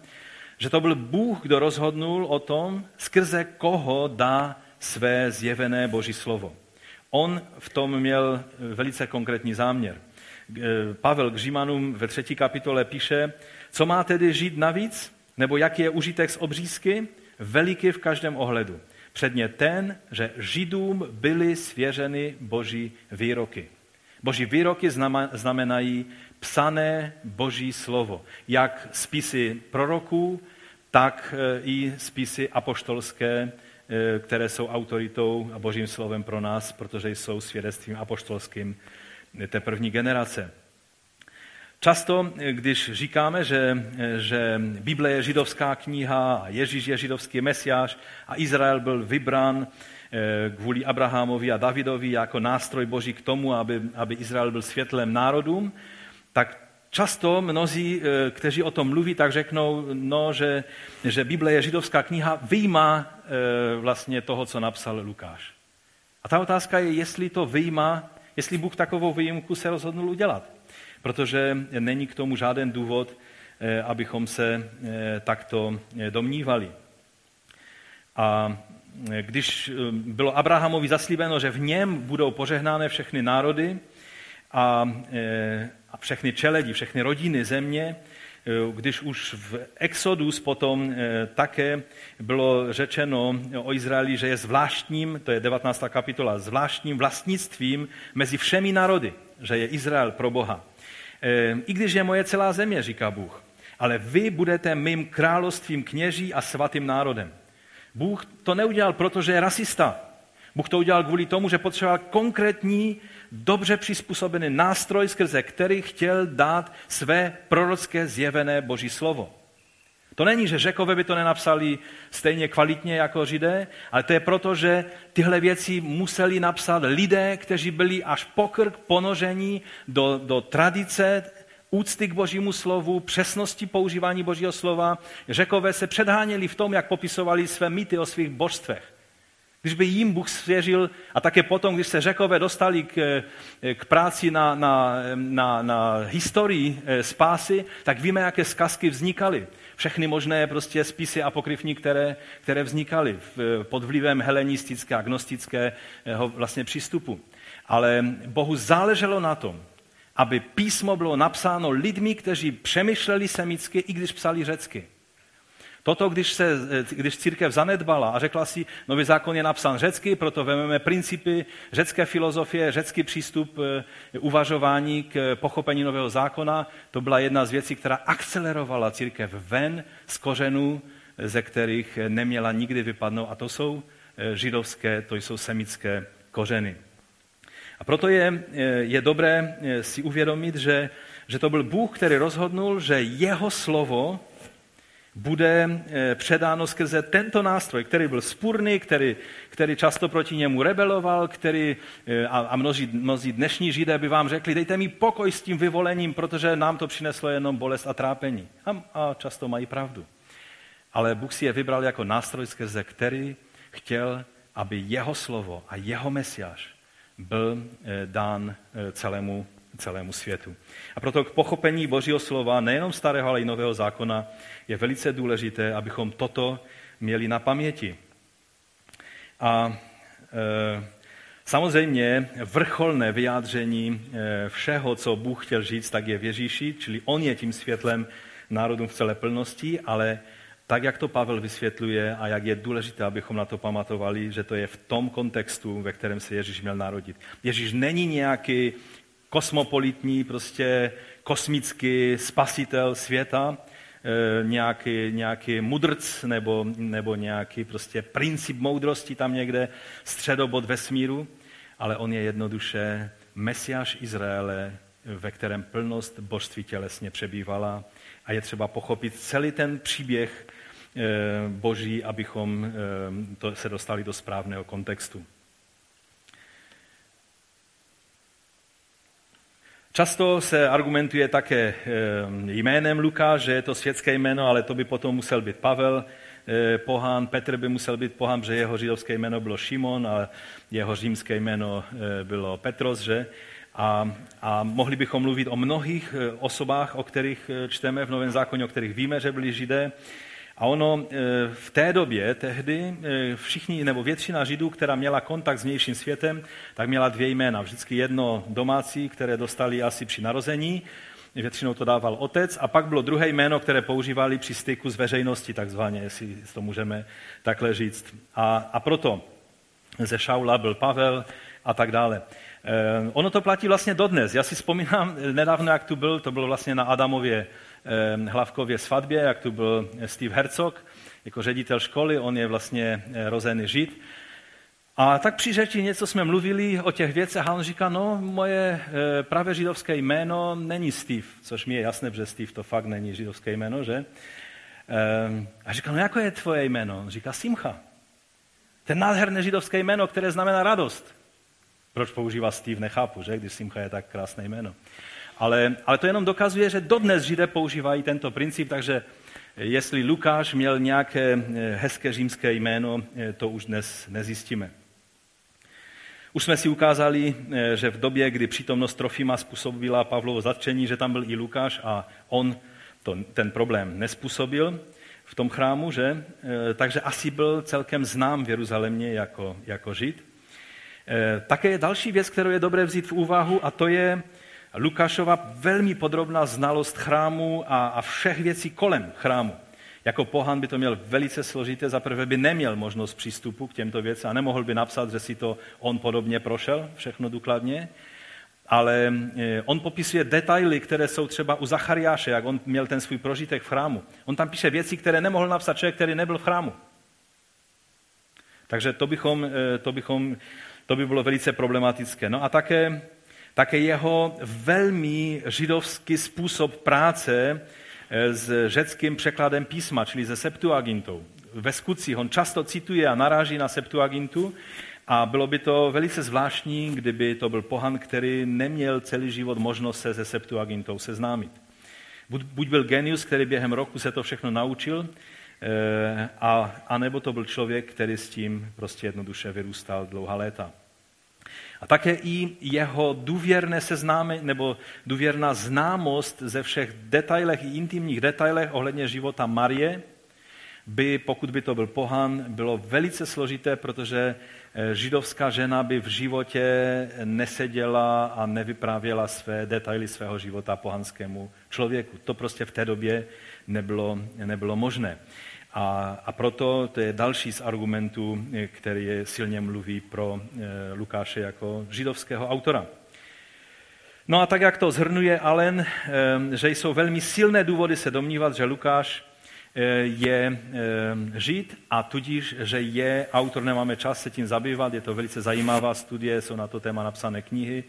že to byl Bůh, kdo rozhodnul o tom, skrze koho dá své zjevené Boží slovo. On v tom měl velice konkrétní záměr. Eh, Pavel k Římanům ve třetí kapitole píše, co má tedy žít navíc, nebo jaký je užitek z obřízky? Veliký v každém ohledu. Předně ten, že Židům byly svěřeny boží výroky. Boží výroky znamenají psané boží slovo. Jak spisy proroků, tak eh, i spisy apoštolské, eh, které jsou autoritou a božím slovem pro nás, protože jsou svědectvím apoštolským té první generace. Často, když říkáme, že, že Bible je židovská kniha a Ježíš je židovský mesiáš a Izrael byl vybrán eh, kvůli Abrahamovi a Davidovi jako nástroj Boží k tomu, aby, aby Izrael byl světlem národům, tak často mnozí, eh, kteří o tom mluví, tak řeknou, no, že, že Bible je židovská kniha, vyjma eh, vlastně toho, co napsal Lukáš. A ta otázka je, jestli to vyjma jestli Bůh takovou výjimku se rozhodnul udělat. Protože není k tomu žádný důvod, eh, abychom se eh, takto eh, domnívali. A když bylo Abrahamovi zaslíbeno, že v něm budou požehnány všechny národy a, a všechny čeledi, všechny rodiny země, Eh, když už v Exodus potom eh, také bylo řečeno o Izraeli, že je zvláštním, to je 19. kapitola, zvláštním vlastnictvím mezi všemi národy, že je Izrael pro Boha. Eh, I když je moje celá země, říká Bůh, ale vy budete mým královstvím kněží a svatým národem. Bůh to neudělal, protože je rasista. Bůh to udělal kvůli tomu, že potřeboval konkrétní dobře přizpůsobený nástroj, skrze který chtěl dát své prorocké zjevené boží slovo. To není, že řekové by to nenapsali stejně kvalitně jako židé, ale to je proto, že tyhle věci museli napsat lidé, kteří byli až pokrk ponožení do, do tradice úcty k božímu slovu, přesnosti používání božího slova. Řekové se předháněli v tom, jak popisovali své mýty o svých božstvech. Když by jim Bůh svěřil, a také potom, když se řekové dostali k, k práci na, na, na, na historii eh, spásy, tak víme, jaké zkazky vznikaly. Všechny možné prostě spisy apokryfní, které, které vznikaly pod vlivem helenistické, agnostického vlastně přístupu. Ale Bohu záleželo na tom, aby písmo bylo napsáno lidmi, kteří přemýšleli semicky, i když psali řecky. Toto, když, se, když církev zanedbala a řekla si, nový zákon je napsán řecky, proto vezmeme principy řecké filozofie, řecký přístup e, uvažování k pochopení nového zákona, to byla jedna z věcí, která akcelerovala církev ven z kořenů, ze kterých neměla nikdy vypadnout. A to jsou židovské, to jsou semické kořeny. A proto je, je dobré si uvědomit, že, že to byl Bůh, který rozhodnul, že jeho slovo bude eh, předáno skrze tento nástroj, který byl spurný, který, který často proti němu rebeloval, který, eh, a, a mnozí, mnozí dnešní židé by vám řekli, dejte mi pokoj s tím vyvolením, protože nám to přineslo jenom bolest a trápení. A, a často mají pravdu. Ale Bůh si je vybral jako nástroj, skrze který chtěl, aby jeho slovo a jeho mesiáš byl eh, dán celému celému světu. A proto k pochopení Božího slova, nejenom starého, ale i nového zákona, je velice důležité, abychom toto měli na paměti. A e, samozřejmě vrcholné vyjádření e, všeho, co Bůh chtěl říct, tak je v Ježíši, čili On je tím světlem národům v celé plnosti, ale tak, jak to Pavel vysvětluje a jak je důležité, abychom na to pamatovali, že to je v tom kontextu, ve kterém se Ježíš měl narodit. Ježíš není nějaký kosmopolitní, prostě kosmický spasitel světa, e, nějaký, nějaký mudrc nebo, nebo nějaký prostě princip moudrosti tam někde, středobod vesmíru, ale on je jednoduše mesiáš Izraele, ve kterém plnost božství tělesně přebývala a je třeba pochopit celý ten příběh e, boží, abychom e, to se dostali do správného kontextu. Často se argumentuje také eh, jménem Lukáš, že je to světské jméno, ale to by potom musel být Pavel, eh, pohán, Petr by musel být pohán, že jeho židovské jméno bylo Šimon a jeho římské jméno eh, bylo Petros, že? A, a mohli bychom mluvit o mnohých osobách, o kterých čteme v Novém zákoně, o kterých víme, že byli židé. A ono e, v té době, tehdy, e, všichni, nebo většina Židů, která měla kontakt s vnějším světem, tak měla dvě jména. Vždycky jedno domácí, které dostali asi při narození, většinou to dával otec, a pak bylo druhé jméno, které používali při styku s veřejností, takzvaně, jestli to můžeme takhle říct. A, a proto ze Šaula byl Pavel a tak dále. E, ono to platí vlastně dodnes. Já si vzpomínám nedávno, jak tu byl, to bylo vlastně na Adamově Hlavkově svatbě, jak tu byl Steve Herzog, jako ředitel školy, on je vlastně eh, rozený žid. A tak při řeči něco jsme mluvili o těch věcech a on říká, no moje eh, pravé židovské jméno není Steve, což mi je jasné, že Steve to fakt není židovské jméno, že? A říká, no jako je tvoje jméno? On říká Simcha. Ten nádherné židovské jméno, které znamená radost. Proč používá Steve, nechápu, že? Když Simcha je tak krásné jméno. Ale, ale to jenom dokazuje, že dodnes Židé používají tento princip, takže jestli Lukáš měl nějaké eh, hezké římské jméno, eh, to už dnes nezjistíme. Už jsme si ukázali, eh, že v době, kdy přítomnost Trofima způsobila Pavlovo zatčení, že tam byl i Lukáš a on to, ten problém nespůsobil v tom chrámu, že? Takže asi byl celkem znám v Jeruzalémě jako, jako Žid. Také je další věc, kterou je dobré vzít v úvahu, a to je Lukášova velmi podrobná znalost chrámu a, a všech věcí kolem chrámu. Jako pohan by to měl velice složité, zaprvé by neměl možnost přístupu k těmto věcem a nemohl by napsat, že si to on podobně prošel, všechno důkladně, ale e, on popisuje detaily, které jsou třeba u Zachariáše, jak on měl ten svůj prožitek v chrámu. On tam píše věci, které nemohl napsat člověk, který nebyl v chrámu. Takže to, bychom, e, to, bychom, to by bylo velice problematické. No a také také jeho velmi židovský způsob práce eh, s řeckým překladem písma, čili se Septuagintou. Ve skutcích on často cituje a naráží na Septuagintu a bylo by to velice zvláštní, kdyby to byl pohan, který neměl celý život možnost se se Septuagintou seznámit. Buď, byl genius, který během roku se to všechno naučil, eh, a, a nebo to byl člověk, který s tím prostě jednoduše vyrůstal dlouhá léta. A také i jeho důvěrné seznámení nebo důvěrná známost ze všech detailech i intimních detailech ohledně života Marie by, pokud by to byl pohan, bylo velice složité, protože eh, židovská žena by v životě neseděla a nevyprávěla své detaily svého života pohanskému člověku. To prostě v té době nebylo, nebylo možné. A, a proto to je další z argumentů, eh, který silně mluví pro e, Lukáše jako židovského autora. No a tak, jak to zhrnuje Allen, e, že jsou velmi silné důvody se domnívat, že Lukáš je žid a tudíž, že je autor, nemáme čas se tím zabývat, je to velice zajímavá studie, jsou na to téma napsané knihy,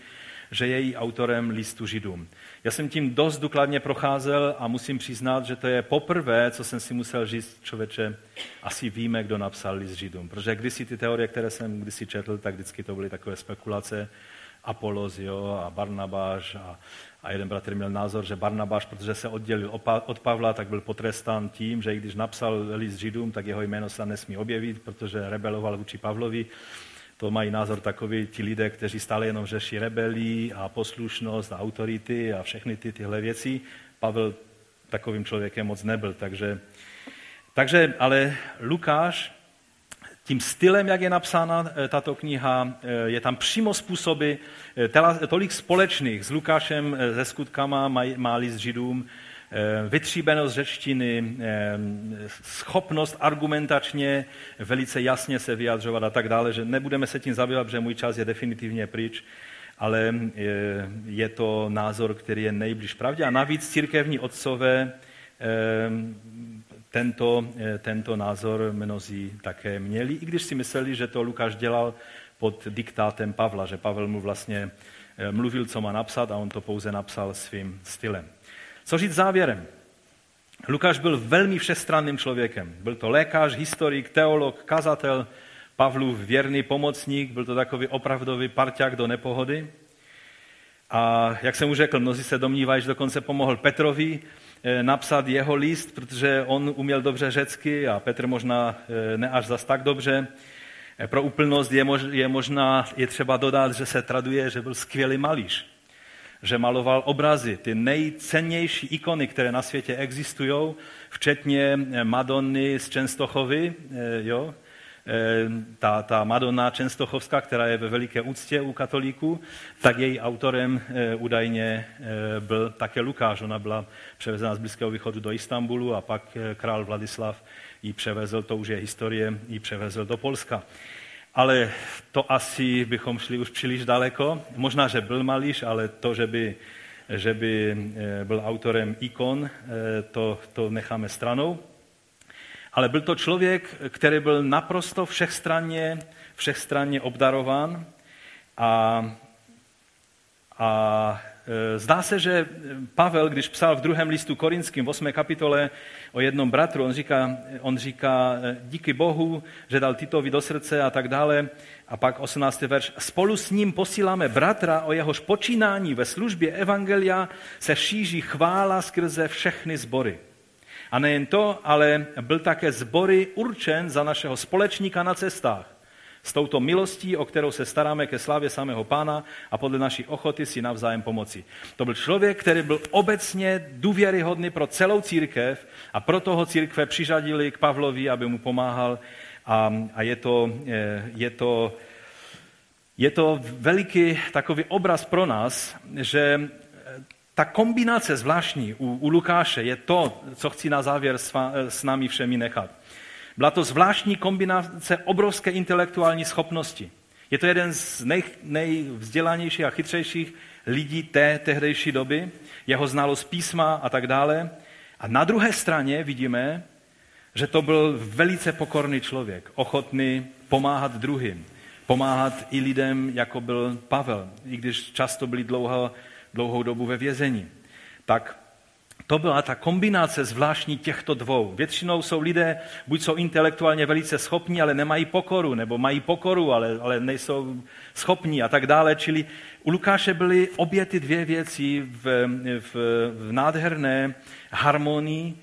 že je i autorem listu židům. Já jsem tím dost důkladně procházel a musím přiznat, že to je poprvé, co jsem si musel říct, člověče, asi víme, kdo napsal list židům. Protože kdysi ty teorie, které jsem kdysi četl, tak vždycky to byly takové spekulace, Apolos jo, a Barnabáš a, a jeden bratr měl názor, že Barnabáš, protože se oddělil od Pavla, tak byl potrestán tím, že i když napsal list Židům, tak jeho jméno se nesmí objevit, protože rebeloval vůči Pavlovi to mají názor takový ti lidé, kteří stále jenom řeší rebelí a poslušnost a autority a všechny ty, tyhle věci. Pavel takovým člověkem moc nebyl, takže, takže ale Lukáš tím stylem, jak je napsána eh, tato kniha, eh, je tam přímo způsoby, eh, tolik společných s Lukášem, se skutkama má, má list Židům, vytříbenost řečtiny, schopnost argumentačně velice jasně se vyjadřovat a tak dále, že nebudeme se tím zabývat, protože můj čas je definitivně pryč, ale je to názor, který je nejbliž pravdě. A navíc církevní otcové tento, tento názor mnozí také měli, i když si mysleli, že to Lukáš dělal pod diktátem Pavla, že Pavel mu vlastně mluvil, co má napsat a on to pouze napsal svým stylem. Co říct závěrem? Lukáš byl velmi všestranným člověkem. Byl to lékař, historik, teolog, kazatel, Pavlův věrný pomocník, byl to takový opravdový parťák do nepohody. A jak jsem už řekl, mnozí se domnívají, že dokonce pomohl Petrovi eh, napsat jeho list, protože on uměl dobře řecky a Petr možná eh, ne až zas tak dobře. Eh, pro úplnost je, je možná, je třeba dodat, že se traduje, že byl skvělý malíř že maloval obrazy, ty nejcennější ikony, které na světě existují, včetně Madonny z Čenstochovy, eh, jo, eh, ta, ta Madonna Čenstochovská, která je ve veliké úctě u katolíků, tak její autorem eh, údajně byl také Lukáš. Ona byla převezena z Blízkého východu do Istanbulu a pak král Vladislav ji převezl, to už je historie, ji převezl do Polska ale to asi bychom šli už příliš daleko. Možná, že byl malíř, ale to, že by, že by eh, byl autorem ikon, eh, to, to necháme stranou. Ale byl to člověk, který byl naprosto všechstranně, všechstranně obdarován a, a zdá se, že Pavel, když psal v druhém listu korinským, v 8. kapitole o jednom bratru, on říká, on říká eh, díky Bohu, že dal Titovi do srdce a tak dále. A pak 18. verš. Spolu s ním posíláme bratra, o jehož počínání ve službě Evangelia se šíří chvála skrze všechny sbory. A nejen to, ale byl také zbory určen za našeho společníka na cestách s touto milostí, o kterou se staráme ke slávě samého pána a podle naší ochoty si navzájem pomoci. To byl člověk, který byl obecně důvěryhodný pro celou církev a proto ho církve přiřadili k Pavlovi, aby mu pomáhal a, a je, to, je, to, je to veliký takový obraz pro nás, že ta kombinace zvláštní u, u Lukáše je to, co chci na závěr s, s námi všemi nechat. Byla to zvláštní kombinace obrovské intelektuální schopnosti. Je to jeden z nej, nejvzdělanějších a chytřejších lidí té tehdejší doby, jeho znalost písma a tak dále. A na druhé straně vidíme, že to byl velice pokorný člověk, ochotný pomáhat druhým, pomáhat i lidem, jako byl Pavel, i když často byli dlouho, dlouhou dobu ve vězení. Tak to byla ta kombinace zvláštní těchto dvou. Většinou jsou lidé, buď jsou intelektuálně velice schopní, ale nemají pokoru, nebo mají pokoru, ale, ale nejsou schopní a tak dále. Čili u Lukáše byly obě ty dvě věci v, v, v nádherné harmonii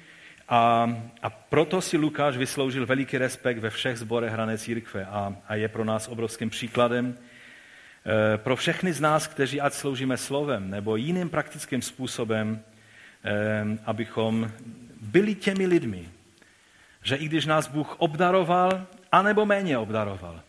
a, a proto si Lukáš vysloužil veliký respekt ve všech zborech hrané církve a, a je pro nás obrovským příkladem. E, pro všechny z nás, kteří ať sloužíme slovem nebo jiným praktickým způsobem, abychom byli těmi lidmi, že i když nás Bůh obdaroval, anebo méně obdaroval,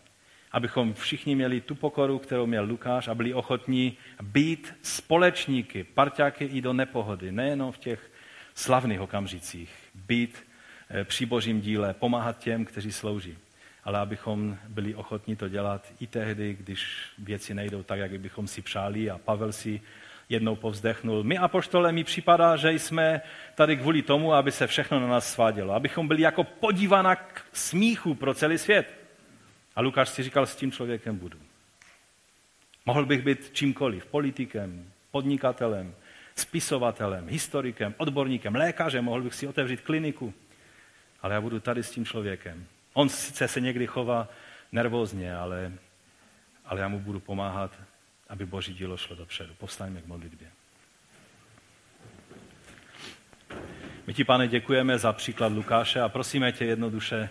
abychom všichni měli tu pokoru, kterou měl Lukáš a byli ochotní být společníky, parťáky i do nepohody, nejenom v těch slavných okamžicích, být eh, při božím díle, pomáhat těm, kteří slouží, ale abychom byli ochotní to dělat i tehdy, když věci nejdou tak, jak bychom si přáli a Pavel si jednou povzdechnul. My, apoštole, mi připadá, že jsme tady kvůli tomu, aby se všechno na nás svádělo. Abychom byli jako podívána k smíchu pro celý svět. A Lukáš si říkal, s tím člověkem budu. Mohl bych být čímkoliv, politikem, podnikatelem, spisovatelem, historikem, odborníkem, lékařem, mohl bych si otevřít kliniku. Ale já budu tady s tím člověkem. On sice se někdy chová nervózně, ale, ale já mu budu pomáhat aby Boží dílo šlo dopředu. Povstaňme k modlitbě. My ti, pane, děkujeme za příklad Lukáše a prosíme tě jednoduše,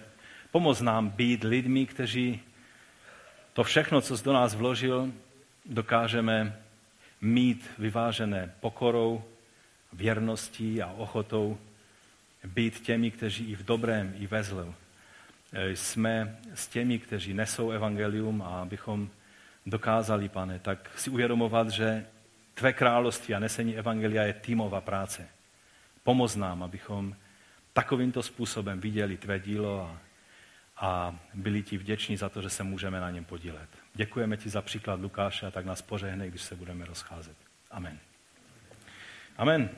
pomoz nám být lidmi, kteří to všechno, co jsi do nás vložil, dokážeme mít vyvážené pokorou, věrností a ochotou být těmi, kteří i v dobrém, i ve zlu jsme s těmi, kteří nesou evangelium a abychom dokázali, pane, tak si uvědomovat, že tvé království a nesení evangelia je týmová práce. Pomoz nám, abychom takovýmto způsobem viděli tvé dílo a, a byli ti vděční za to, že se můžeme na něm podílet. Děkujeme ti za příklad Lukáše a tak nás pořehnej, když se budeme rozcházet. Amen. Amen.